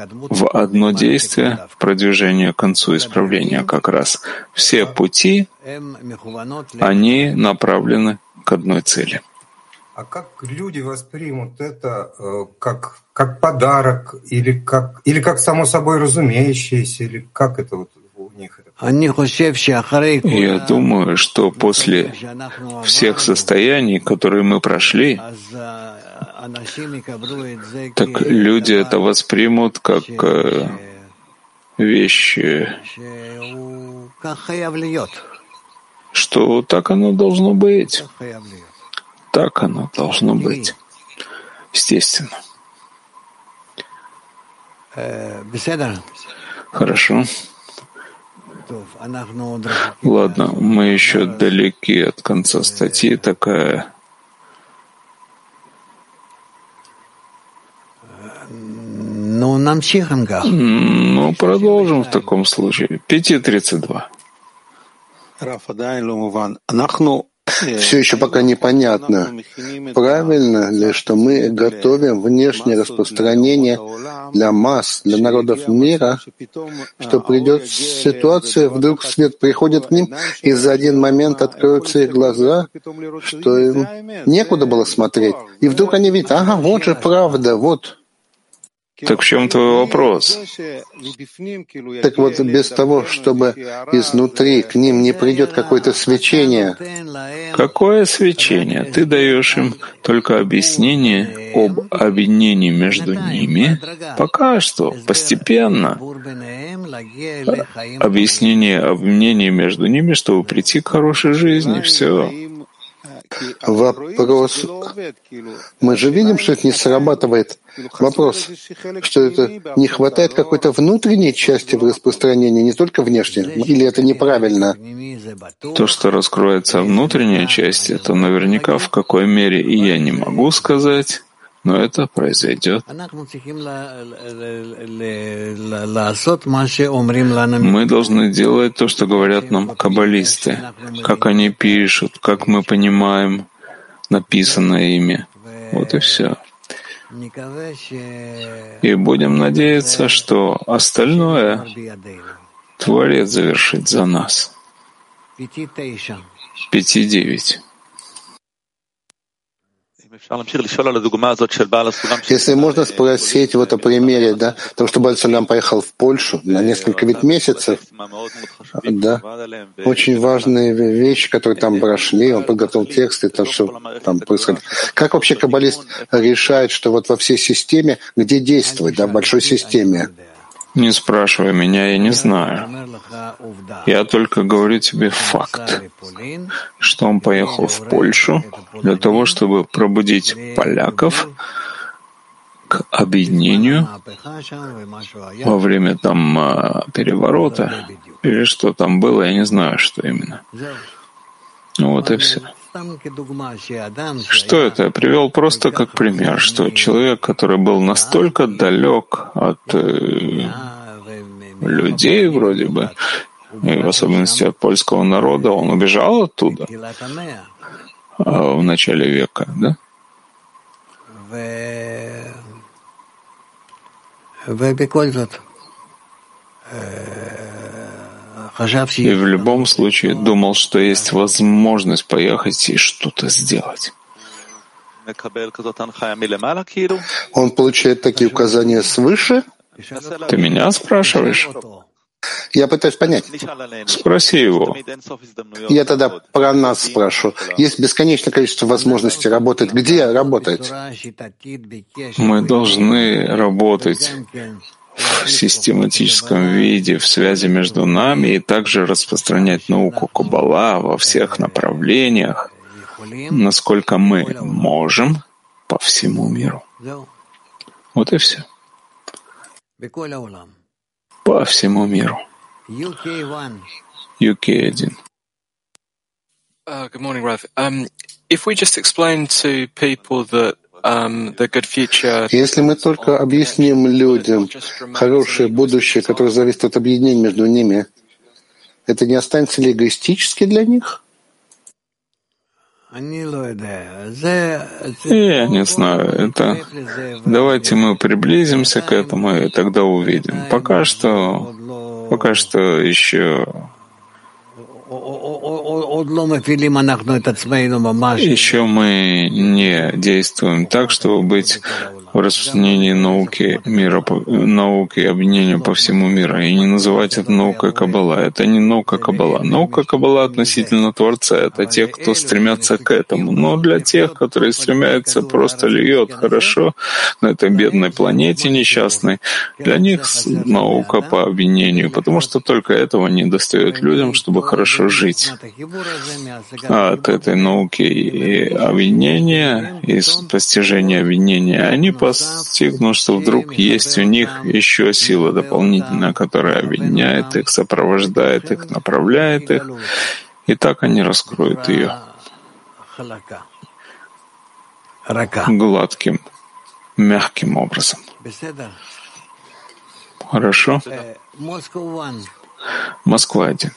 [SPEAKER 2] в одно действие в продвижение к концу исправления как раз. Все пути, они направлены к одной цели.
[SPEAKER 9] А как люди воспримут это э, как, как подарок или как, или как само собой разумеющееся, или как это вот у них
[SPEAKER 2] я думаю, что после всех состояний, которые мы прошли, так люди это воспримут как э, вещь, что так оно должно быть. Так оно должно быть. Естественно. Хорошо. Ладно, мы еще далеки от конца статьи. Такая
[SPEAKER 10] Ну,
[SPEAKER 2] продолжим в таком случае. 5.32.
[SPEAKER 1] Все еще пока непонятно, правильно ли, что мы готовим внешнее распространение для масс, для народов мира, что придет ситуация, вдруг свет приходит к ним, и за один момент откроются их глаза, что им некуда было смотреть. И вдруг они видят, ага, вот же правда, вот
[SPEAKER 2] так в чем твой вопрос?
[SPEAKER 1] Так вот, без того, чтобы изнутри к ним не придет какое-то свечение.
[SPEAKER 2] Какое свечение? Ты даешь им только объяснение об объединении между ними. Пока что, постепенно. Объяснение объединения между ними, чтобы прийти к хорошей жизни. Все.
[SPEAKER 1] Вопрос. Мы же видим, что это не срабатывает. Вопрос, что это не хватает какой-то внутренней части в распространении, не только внешней, или это неправильно?
[SPEAKER 2] То, что раскроется внутренняя часть, это наверняка в какой мере и я не могу сказать но это произойдет. Мы должны делать то, что говорят нам каббалисты, как они пишут, как мы понимаем написанное ими. Вот и все. И будем надеяться, что остальное Творец завершит за нас. Пяти девять.
[SPEAKER 1] Если можно спросить вот о примере, да, того, что Бальсалям поехал в Польшу на несколько ведь месяцев, да, очень важные вещи, которые там прошли, он подготовил тексты, то, что там происходит. Как вообще каббалист решает, что вот во всей системе, где действовать, да, в большой системе,
[SPEAKER 2] не спрашивай меня, я не знаю. Я только говорю тебе факт, что он поехал в Польшу для того, чтобы пробудить поляков к объединению во время там а, переворота или что там было, я не знаю, что именно. Вот и все. Что это? Я привел просто как пример, что человек, который был настолько далек от э, людей вроде бы, и в особенности от польского народа, он убежал оттуда а, в начале века, да? И в любом случае думал, что есть возможность поехать и что-то сделать.
[SPEAKER 1] Он получает такие указания свыше?
[SPEAKER 2] Ты меня спрашиваешь?
[SPEAKER 1] Я пытаюсь понять.
[SPEAKER 2] Спроси его.
[SPEAKER 1] Я тогда про нас спрашиваю. Есть бесконечное количество возможностей работать. Где работать?
[SPEAKER 2] Мы должны работать в систематическом виде, в связи между нами, и также распространять науку Каббала во всех направлениях, насколько мы можем по всему миру. Вот и все. По всему миру. UK1.
[SPEAKER 11] Uh, good morning, Rav. Um, if we just explain to people that
[SPEAKER 1] если мы только объясним людям хорошее будущее, которое зависит от объединения между ними, это не останется ли эгоистически для них?
[SPEAKER 2] Я не знаю, это... Давайте мы приблизимся к этому и тогда увидим. Пока что... Пока что еще... Еще мы не действуем так, чтобы быть в распространении науки мира, науки и объединения по всему миру. И не называть это наукой Каббала. Это не наука Каббала. Наука Каббала относительно Творца — это те, кто стремятся к этому. Но для тех, которые стремятся просто льет хорошо на этой бедной планете несчастной, для них наука по объединению, потому что только этого не достает людям, чтобы хорошо жить. А от этой науки и объединения, и постижения объединения, они постигнут, что вдруг есть у них еще сила дополнительная, которая объединяет их, сопровождает их, направляет их, и так они раскроют ее гладким, мягким образом. Хорошо? Москва один.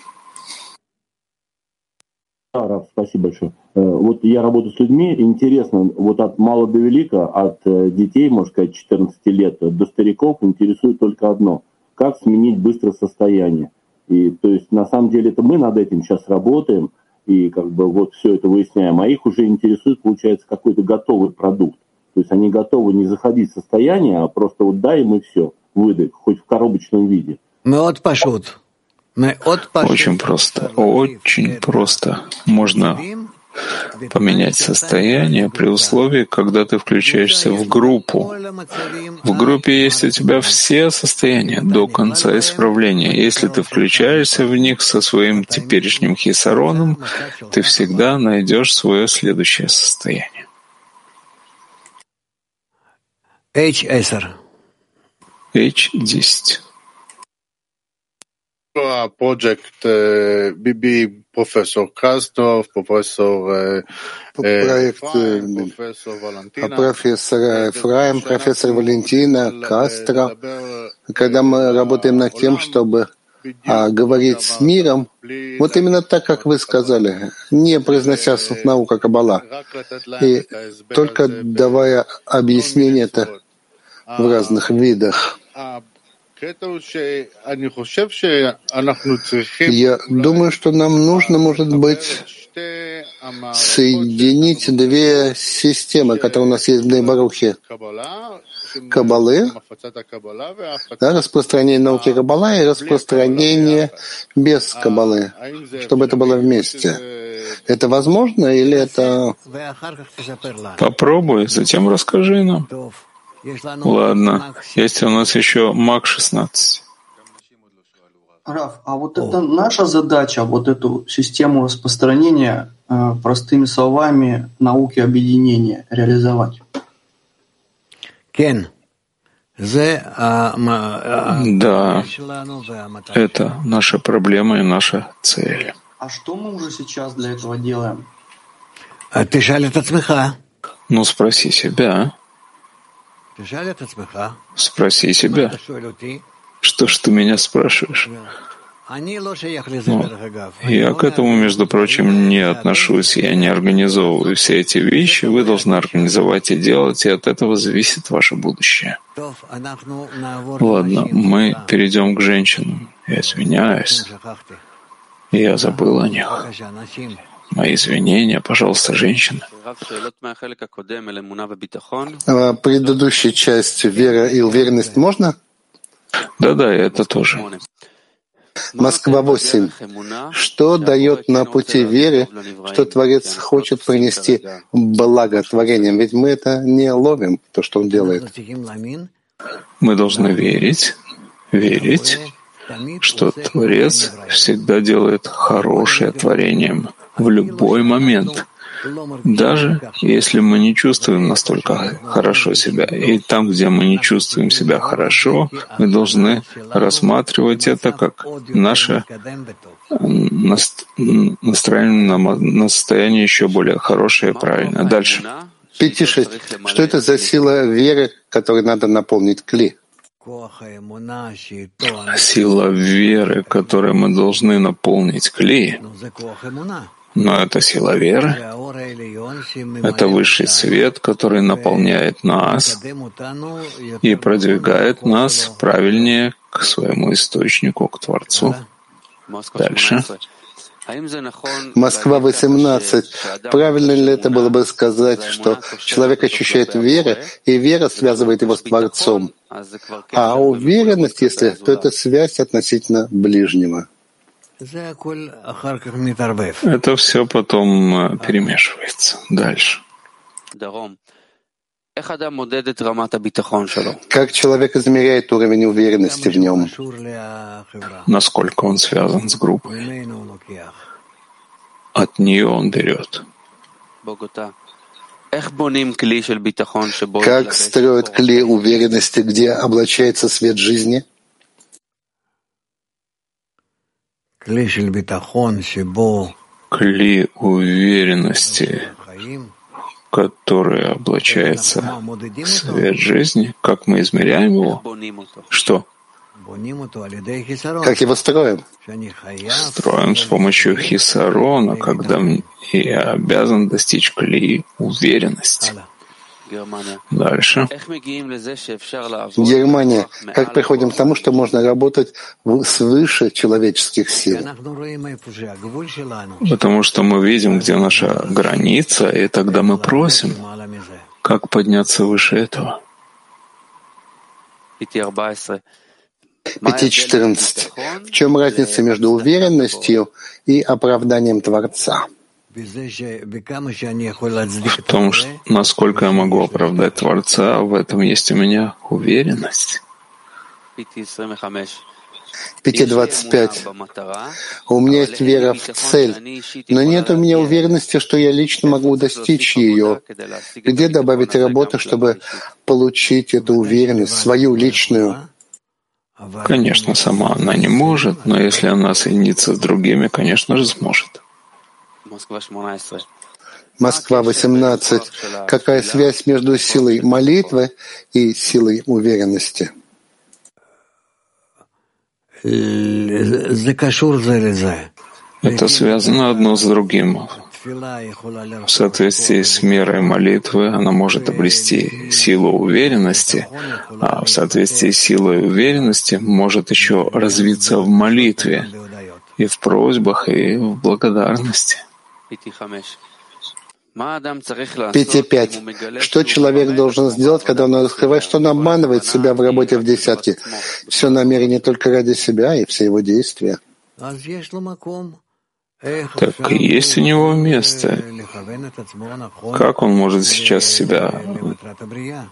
[SPEAKER 5] Спасибо большое. Э, вот я работаю с людьми, интересно, вот от мала до велика, от э, детей, можно сказать, 14 лет до стариков интересует только одно – как сменить быстро состояние. И то есть на самом деле это мы над этим сейчас работаем, и как бы вот все это выясняем, а их уже интересует, получается, какой-то готовый продукт. То есть они готовы не заходить в состояние, а просто вот дай им и все, выдох, хоть в коробочном виде.
[SPEAKER 10] Мы вот пошут.
[SPEAKER 2] Очень просто, очень просто. Можно поменять состояние при условии, когда ты включаешься в группу. В группе есть у тебя все состояния до конца исправления. Если ты включаешься в них со своим теперешним хисароном, ты всегда найдешь свое следующее состояние.
[SPEAKER 10] H10.
[SPEAKER 2] H10
[SPEAKER 1] project BB профессор Краснов, профессор проект профессора Эфраим, профессор Валентина, Кастро. Когда мы работаем над тем, чтобы а, говорить с миром, вот именно так, как вы сказали, не произнося наука Каббала, и только давая объяснение это в разных видах. Я думаю, что нам нужно, может быть, соединить две системы, которые у нас есть в Нейбарухе. Кабалы, да, распространение науки Каббала и распространение без Каббалы, чтобы это было вместе. Это возможно или это...
[SPEAKER 2] Попробуй, затем расскажи нам. Ладно, есть у нас еще МАК-16.
[SPEAKER 4] Раф, а вот это наша задача, вот эту систему распространения э, простыми словами науки объединения реализовать?
[SPEAKER 10] Кен.
[SPEAKER 2] Да, это наша проблема и наша цель.
[SPEAKER 4] А что мы уже сейчас для этого делаем?
[SPEAKER 10] А ты это
[SPEAKER 2] Ну, спроси себя. Спроси себя, что ж ты меня спрашиваешь? Но я к этому, между прочим, не отношусь, я не организовываю все эти вещи, вы должны организовать и делать, и от этого зависит ваше будущее. Ладно, мы перейдем к женщинам. Я извиняюсь. Я забыл о них. Мои извинения, пожалуйста, женщина.
[SPEAKER 1] А предыдущая часть вера и уверенность можно?
[SPEAKER 2] Да-да, это тоже.
[SPEAKER 1] Москва 8. Что дает на пути веры, что Творец хочет принести благо творениям? Ведь мы это не ловим, то, что Он делает.
[SPEAKER 2] Мы должны верить, верить, что Творец всегда делает хорошее творением в любой момент, даже если мы не чувствуем настолько хорошо себя. И там, где мы не чувствуем себя хорошо, мы должны рассматривать это как наше настроение на состояние еще более хорошее и правильное. Дальше.
[SPEAKER 1] Пяти шесть. Что это за сила веры, которой надо наполнить кли?
[SPEAKER 2] Сила веры, которой мы должны наполнить кли, но это сила веры, это высший свет, который наполняет нас и продвигает нас правильнее к своему источнику, к Творцу. Дальше.
[SPEAKER 1] Москва 18. Правильно ли это было бы сказать, что человек ощущает веру, и вера связывает его с Творцом? А уверенность, если, то это связь относительно ближнего.
[SPEAKER 2] Это все потом э, перемешивается. Дальше.
[SPEAKER 1] Как человек измеряет уровень уверенности в нем?
[SPEAKER 2] Насколько он связан с группой? От нее он берет.
[SPEAKER 1] Как строят клей уверенности, где облачается свет жизни?
[SPEAKER 2] Кли уверенности, который облачается в свет жизни, как мы измеряем его? Что?
[SPEAKER 1] Как его строим?
[SPEAKER 2] Строим с помощью хисарона, когда я обязан достичь клей уверенности. Дальше.
[SPEAKER 1] Германия. Как приходим к тому, что можно работать свыше человеческих сил?
[SPEAKER 2] Потому что мы видим, где наша граница, и тогда мы просим, как подняться выше этого.
[SPEAKER 1] 5.14. В чем разница между уверенностью и оправданием Творца?
[SPEAKER 2] В том, насколько я могу оправдать Творца, в этом есть у меня уверенность.
[SPEAKER 1] 5.25. У меня есть вера в цель, но нет у меня уверенности, что я лично могу достичь ее. Где добавить работы, чтобы получить эту уверенность, свою личную?
[SPEAKER 2] Конечно, сама она не может, но если она соединится с другими, конечно же, сможет.
[SPEAKER 1] Москва 18. Какая связь между силой молитвы и силой уверенности?
[SPEAKER 2] Это связано одно с другим. В соответствии с мерой молитвы она может обрести силу уверенности, а в соответствии с силой уверенности может еще развиться в молитве и в просьбах, и в благодарности.
[SPEAKER 1] 5.5. Что человек должен сделать, когда он раскрывает, что он обманывает себя в работе в десятке? Все намерение только ради себя и все его действия.
[SPEAKER 2] Так есть у него место. Как он может сейчас себя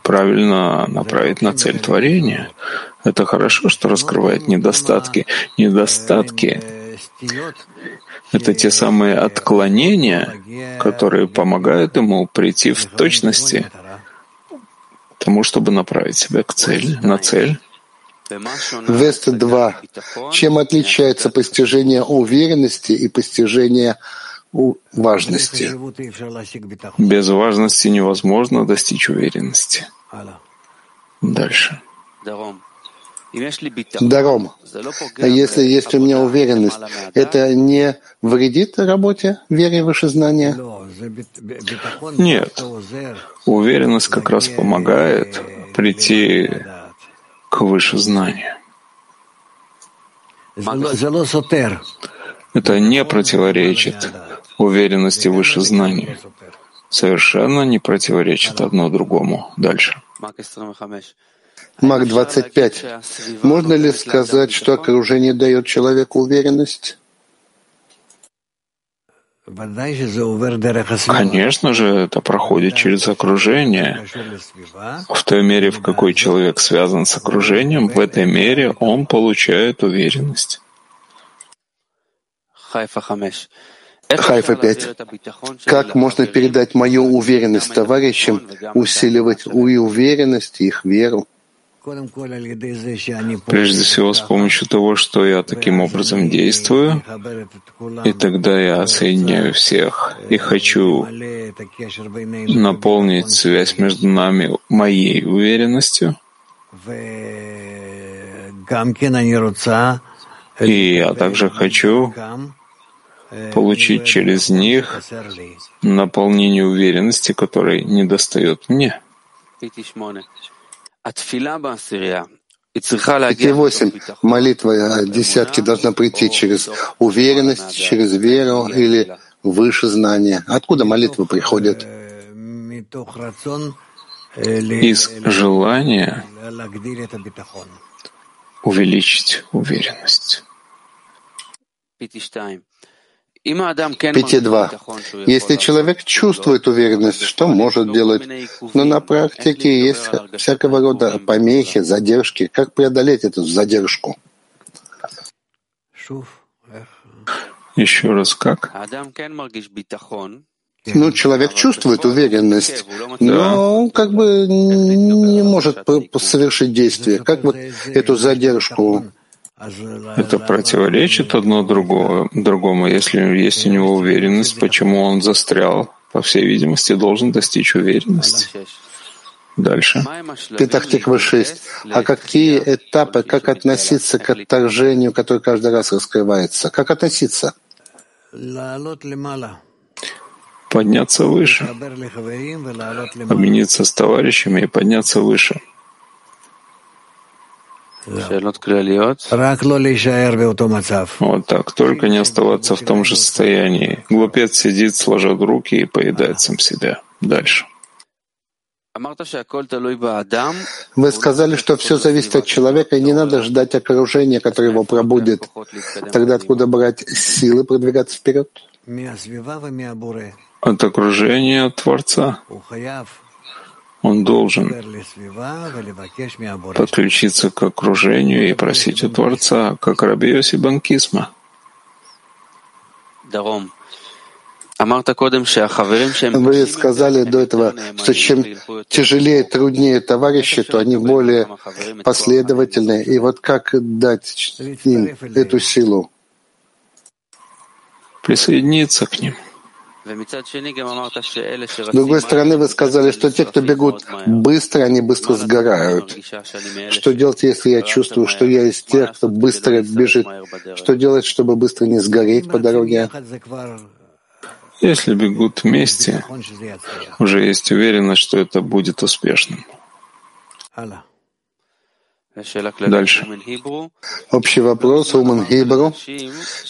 [SPEAKER 2] правильно направить на цель творения? Это хорошо, что раскрывает недостатки. Недостатки это те самые отклонения, которые помогают ему прийти в точности тому, чтобы направить себя к цели, на цель.
[SPEAKER 1] Вест 2. Чем отличается постижение уверенности и постижение важности?
[SPEAKER 2] Без важности невозможно достичь уверенности. Дальше.
[SPEAKER 1] Даром. А если есть у меня уверенность, это не вредит работе вере и вышезнания?
[SPEAKER 2] Нет. Уверенность как раз помогает прийти к вышезнанию. Это не противоречит уверенности выше знания. Совершенно не противоречит одно другому. Дальше.
[SPEAKER 1] Мак 25. Можно ли сказать, что окружение дает человеку уверенность?
[SPEAKER 2] Конечно же, это проходит через окружение. В той мере, в какой человек связан с окружением, в этой мере он получает уверенность.
[SPEAKER 1] Хайфа 5. Как можно передать мою уверенность товарищам, усиливать и уверенность, и их веру?
[SPEAKER 2] Прежде всего, с помощью того, что я таким образом действую, и тогда я соединяю всех и хочу наполнить связь между нами моей уверенностью. И я также хочу получить через них наполнение уверенности, которой недостает мне.
[SPEAKER 1] Стихи 8. Молитва десятки должна прийти через уверенность, через веру или выше знания. Откуда молитва приходит?
[SPEAKER 2] Из желания увеличить уверенность.
[SPEAKER 1] 5.2. Если человек чувствует уверенность, что может делать, но на практике есть всякого рода помехи, задержки, как преодолеть эту задержку?
[SPEAKER 2] Еще раз как?
[SPEAKER 1] Ну, человек чувствует уверенность, но как бы не может совершить действие. Как вот эту задержку
[SPEAKER 2] это противоречит одно другому, другому. Если есть у него уверенность, почему он застрял? По всей видимости, должен достичь уверенности. Дальше.
[SPEAKER 1] Петахтиква 6. А какие этапы, как относиться к отторжению, которое каждый раз раскрывается? Как относиться?
[SPEAKER 2] Подняться выше. Объединиться с товарищами и подняться выше.
[SPEAKER 1] Вот
[SPEAKER 2] так, только не оставаться в том же состоянии. Глупец сидит, сложа руки и поедает сам себя. Дальше.
[SPEAKER 1] Вы сказали, что все зависит от человека, и не надо ждать окружения, которое его пробудет. Тогда откуда брать силы продвигаться вперед?
[SPEAKER 2] От окружения от Творца. Он должен подключиться к окружению и просить у Творца, как Раби Йоси Банкисма.
[SPEAKER 1] Вы сказали до этого, что чем тяжелее, труднее товарищи, то они более последовательны. И вот как дать им эту силу?
[SPEAKER 2] Присоединиться к ним.
[SPEAKER 1] С другой стороны, вы сказали, что те, кто бегут быстро, они быстро сгорают. Что делать, если я чувствую, что я из тех, кто быстро бежит? Что делать, чтобы быстро не сгореть по дороге?
[SPEAKER 2] Если бегут вместе, уже есть уверенность, что это будет успешным. Дальше.
[SPEAKER 1] Общий вопрос, Уман Хибру.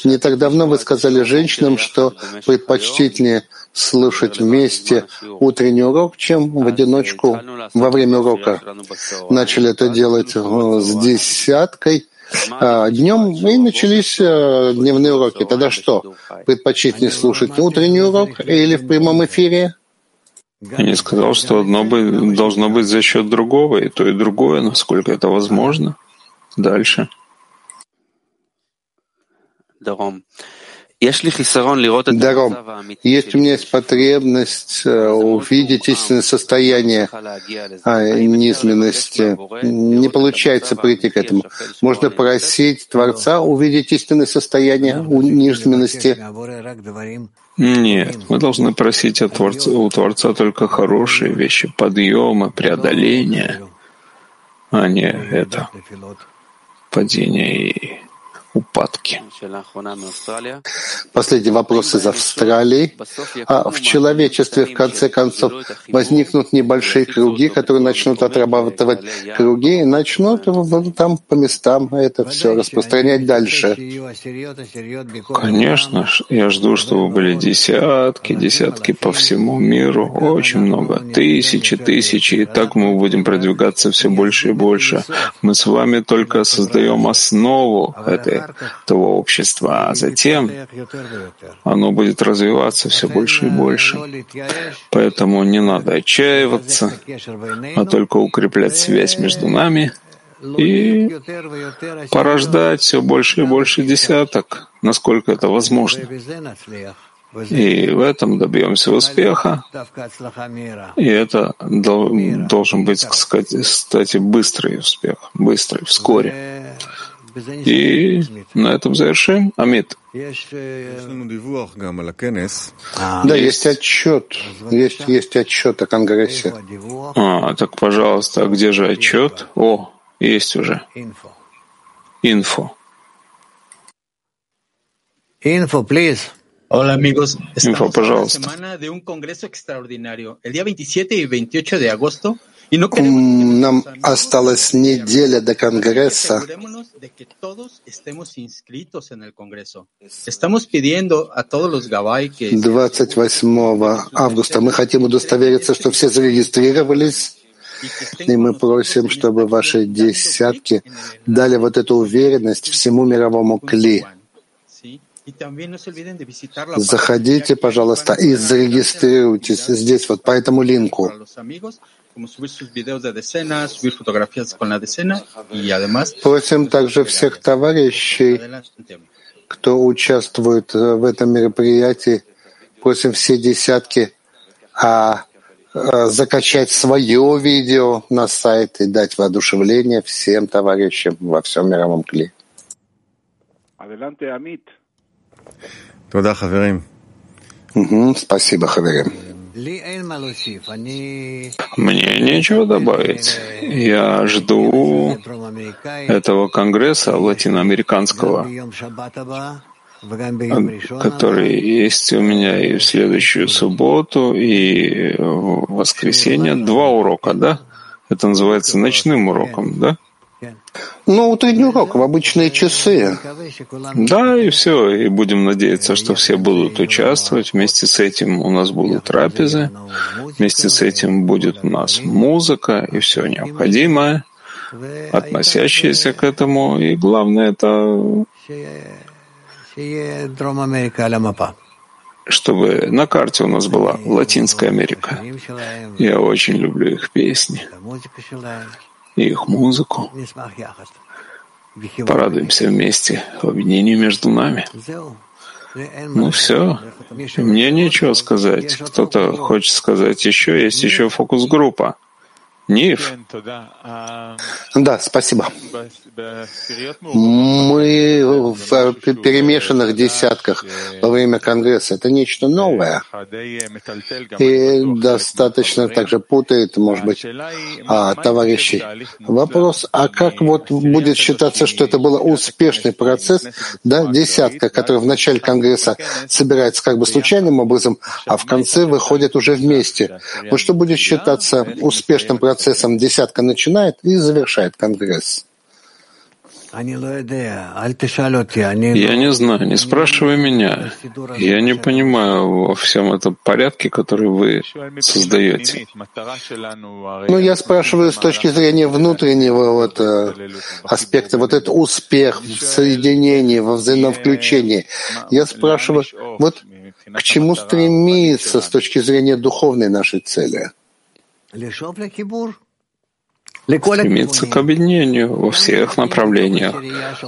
[SPEAKER 1] Не так давно вы сказали женщинам, что предпочтительнее слушать вместе утренний урок, чем в одиночку во время урока. Начали это делать э, с десяткой а, днем и начались э, дневные уроки. Тогда что? Предпочтительнее слушать утренний урок или в прямом эфире?
[SPEAKER 2] Я не сказал, что одно бы, должно быть за счет другого, и то, и другое, насколько это возможно. Дальше.
[SPEAKER 1] Даром. Есть у меня есть потребность э, увидеть истинное состояние а, низменности. Не получается прийти к этому. Можно просить Творца увидеть истинное состояние низменности.
[SPEAKER 2] Нет, мы должны просить от Творца, у Творца только хорошие вещи, подъемы, преодоления, а не это падение и упадки.
[SPEAKER 1] Последний вопрос из Австралии. А в человечестве, в конце концов, возникнут небольшие круги, которые начнут отрабатывать круги и начнут там по местам это все распространять дальше.
[SPEAKER 2] Конечно, я жду, чтобы были десятки, десятки по всему миру, очень много, тысячи, тысячи, и так мы будем продвигаться все больше и больше. Мы с вами только создаем основу этой, этого общества, а затем оно будет развиваться все больше и больше. Поэтому не надо отчаиваться, а только укреплять связь между нами и порождать все больше и больше десяток, насколько это возможно. И в этом добьемся успеха. И это должен быть, кстати, быстрый успех, быстрый, вскоре. И на этом завершим. Амит.
[SPEAKER 1] Да, есть отчет. Есть, есть отчет о Конгрессе.
[SPEAKER 2] А, так, пожалуйста, а где же отчет? О, есть уже. Инфо.
[SPEAKER 10] Инфо, please.
[SPEAKER 12] Hola amigos,
[SPEAKER 2] estamos
[SPEAKER 12] Info, en la semana de un congreso extraordinario. El día 27 y 28 de agosto
[SPEAKER 1] нам осталась неделя до Конгресса. 28 августа мы хотим удостовериться, что все зарегистрировались, и мы просим, чтобы ваши десятки дали вот эту уверенность всему мировому кли. Заходите, пожалуйста, и зарегистрируйтесь здесь, вот по этому линку. Просим также всех товарищей, кто участвует в этом мероприятии, просим все десятки а, а, закачать свое видео на сайт и дать воодушевление всем товарищам во всем мировом кле. Угу, спасибо, Хаверим.
[SPEAKER 2] Мне нечего добавить. Я жду этого конгресса латиноамериканского, который есть у меня и в следующую субботу, и в воскресенье. Два урока, да? Это называется ночным уроком, да?
[SPEAKER 1] Ну, утренний урок в обычные часы.
[SPEAKER 2] Да, и все. И будем надеяться, что все будут участвовать. Вместе с этим у нас будут трапезы. Вместе с этим будет у нас музыка и все необходимое, относящееся к этому. И главное это чтобы на карте у нас была Латинская Америка. Я очень люблю их песни и их музыку. Порадуемся вместе в объединении между нами. Ну все, мне нечего сказать. Кто-то хочет сказать еще, есть еще фокус-группа. Ниф.
[SPEAKER 1] Да, спасибо. Мы в перемешанных десятках во время Конгресса. Это нечто новое. И достаточно также путает, может быть, а, товарищей. Вопрос, а как вот будет считаться, что это был успешный процесс, да, десятка, который в начале Конгресса собирается как бы случайным образом, а в конце выходит уже вместе. Вот что будет считаться успешным процессом процессом десятка начинает и завершает Конгресс.
[SPEAKER 2] Я не знаю, не спрашивай меня. Я не понимаю во всем этом порядке, который вы создаете.
[SPEAKER 1] Ну, я спрашиваю с точки зрения внутреннего вот, э, аспекта, вот этот успех в соединении, во взаимовключении. Я спрашиваю, вот к чему стремиться с точки зрения духовной нашей цели?
[SPEAKER 2] Стремиться к объединению во всех направлениях,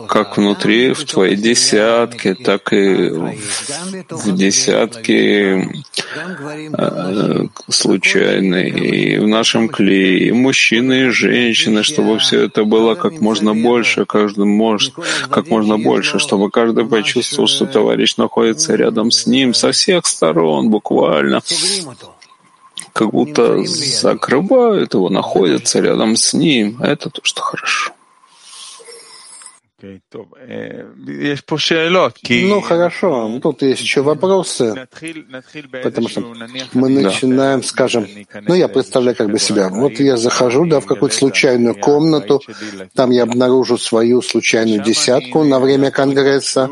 [SPEAKER 2] как внутри, в твоей десятке, так и в, в десятке э, случайной, и в нашем клее, и мужчины, и женщины, чтобы все это было как можно больше, каждый может, как можно больше, чтобы каждый почувствовал, что товарищ находится рядом с ним со всех сторон, буквально как будто закрывают его, находятся рядом с ним. Это то, что хорошо.
[SPEAKER 1] Ну, хорошо, тут есть еще вопросы, потому что мы начинаем, скажем, ну, я представляю как бы себя. Вот я захожу, да, в какую-то случайную комнату, там я обнаружу свою случайную десятку на время Конгресса,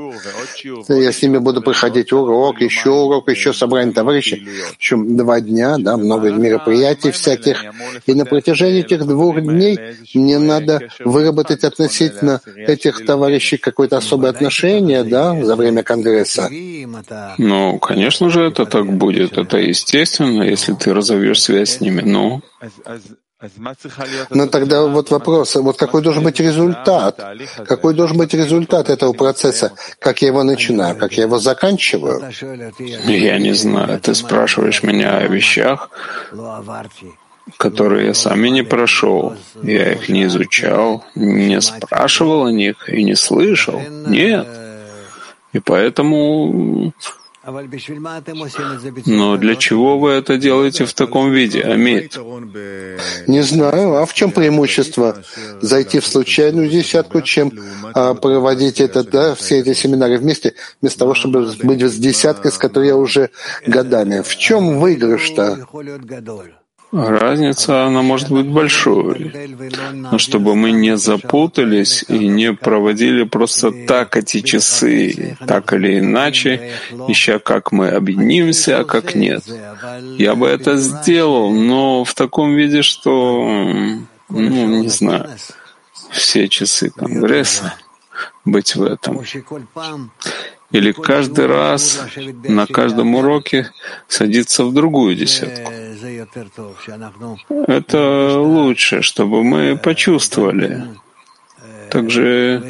[SPEAKER 1] я с ними буду проходить урок, еще урок, еще собрание товарищей, еще два дня, да, много мероприятий всяких, и на протяжении этих двух дней мне надо выработать относительно этих товарищей какое-то особое отношение, да, за время Конгресса?
[SPEAKER 2] Ну, конечно же, это так будет. Это естественно, если ты разовьешь связь с ними. Ну,
[SPEAKER 1] но тогда вот вопрос, вот какой должен быть результат? Какой должен быть результат этого процесса? Как я его начинаю, как я его заканчиваю?
[SPEAKER 2] Я не знаю. Ты спрашиваешь меня о вещах, которые я сам и не прошел. Я их не изучал, не спрашивал о них и не слышал. Нет. И поэтому... Но для чего вы это делаете в таком виде, Амит?
[SPEAKER 1] Не знаю. А в чем преимущество зайти в случайную десятку, чем а, проводить это, да, все эти семинары вместе, вместо того, чтобы быть с десяткой, с которой я уже годами? В чем выигрыш-то?
[SPEAKER 2] Разница, она может быть большой. Но чтобы мы не запутались и не проводили просто так эти часы, так или иначе, ища, как мы объединимся, а как нет. Я бы это сделал, но в таком виде, что, ну, не знаю, все часы Конгресса быть в этом. Или каждый раз на каждом уроке садиться в другую десятку. Это лучше, чтобы мы почувствовали. Также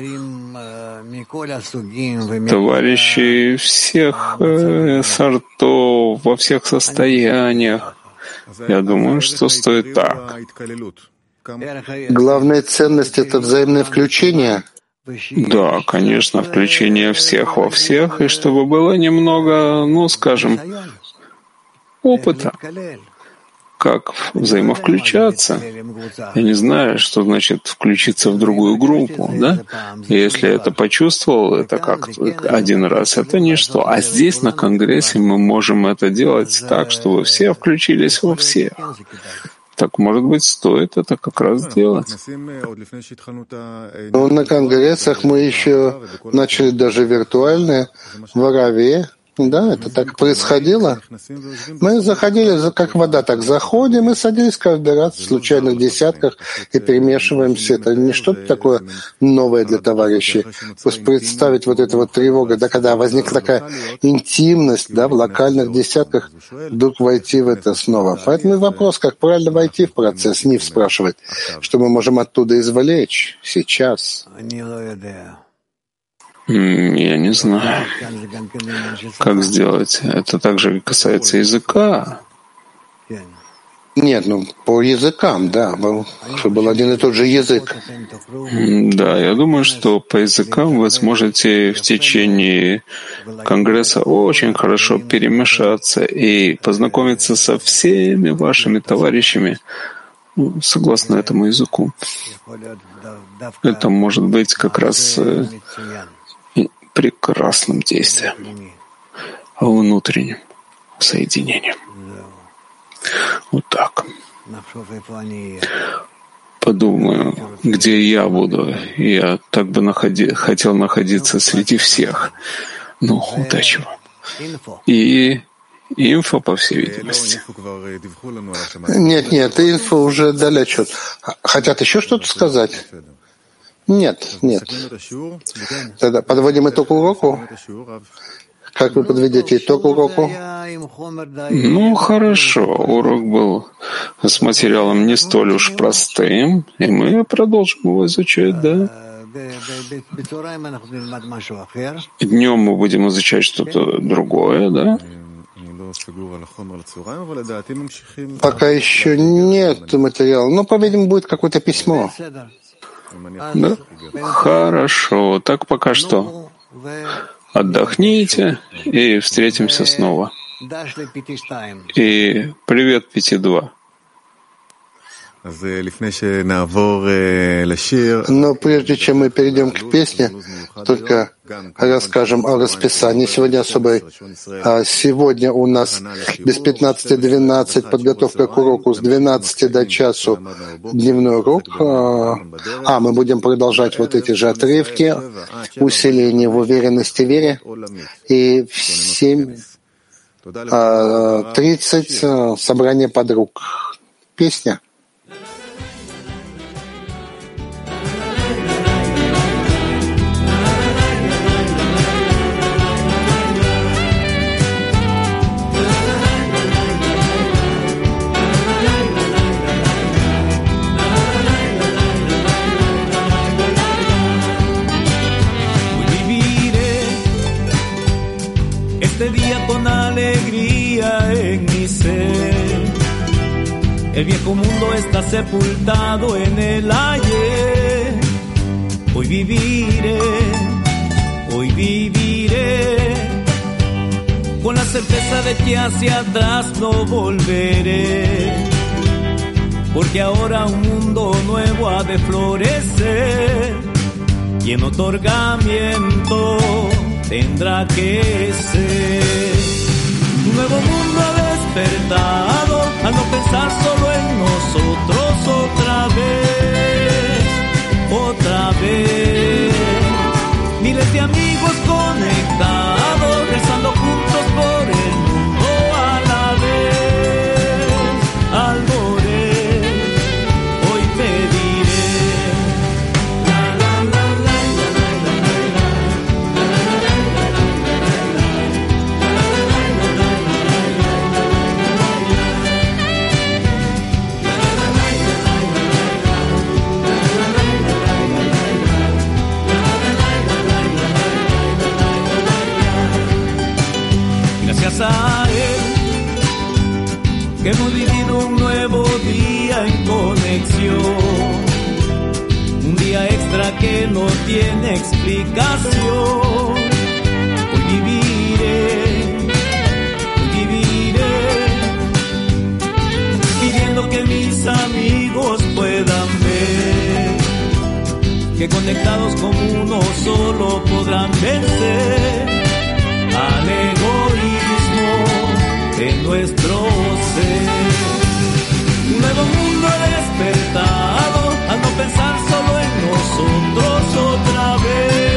[SPEAKER 2] товарищи всех э, сортов, во всех состояниях. Я думаю, что стоит так.
[SPEAKER 1] Главная ценность — это взаимное включение.
[SPEAKER 2] Да, конечно, включение всех во всех, и чтобы было немного, ну, скажем, опыта как взаимовключаться. Я не знаю, что значит включиться в другую группу, да? Если это почувствовал, это как один раз, это ничто. А здесь, на Конгрессе, мы можем это делать так, чтобы все включились во всех. Так, может быть, стоит это как раз сделать.
[SPEAKER 1] Ну, на конгрессах мы еще начали даже виртуальные в Аравии, да, это так происходило. Мы заходили, как вода, так заходим и садились каждый раз в случайных десятках и перемешиваемся. Это не что-то такое новое для товарищей. Пусть представить вот эту вот тревогу, да, когда возникла такая интимность, да, в локальных десятках, вдруг войти в это снова. Поэтому вопрос, как правильно войти в процесс, не спрашивать, что мы можем оттуда извлечь сейчас.
[SPEAKER 2] Я не знаю, как сделать. Это также касается языка.
[SPEAKER 1] Нет, ну по языкам, да, был, чтобы был один и тот же язык.
[SPEAKER 2] Да, я думаю, что по языкам вы сможете в течение Конгресса очень хорошо перемешаться и познакомиться со всеми вашими товарищами ну, согласно этому языку. Это может быть как раз э, прекрасным действием, внутренним соединением. Вот так. Подумаю, где я буду. Я так бы находи, хотел находиться среди всех. Ну, удачи вам. И инфо, по всей видимости.
[SPEAKER 1] Нет, нет, инфо уже дали отчет. Хотят еще что-то сказать? Нет, нет. Тогда подводим итог уроку. Как вы подведете итог уроку?
[SPEAKER 2] Ну, хорошо. Урок был с материалом не столь уж простым, и мы продолжим его изучать, да? Днем мы будем изучать что-то другое, да?
[SPEAKER 1] Пока еще нет материала, но, по-видимому, будет какое-то письмо.
[SPEAKER 2] Да? Хорошо, так пока что. Отдохните и встретимся снова. И привет, 5-2.
[SPEAKER 1] Но прежде чем мы перейдем к песне, только расскажем о расписании сегодня особой. А сегодня у нас без 15-12 подготовка к уроку, с 12 до часу дневной урок. А, а, мы будем продолжать вот эти же отрывки, усиление в уверенности вере. И в 7.30 а, собрание подруг. Песня.
[SPEAKER 13] Mundo está sepultado en el ayer. Hoy viviré, hoy viviré, con la certeza de que hacia atrás no volveré. Porque ahora un mundo nuevo ha de florecer y en otorgamiento tendrá que ser. Un nuevo mundo ha despertado al no pensar solo nosotros otra vez, otra vez. Miles de amigos conectados, que no tiene explicación. Hoy viviré, hoy viviré, pidiendo que mis amigos puedan ver que conectados como uno solo podrán vencer al egoísmo de nuestro ser. Un nuevo mundo ha nosotros otra vez.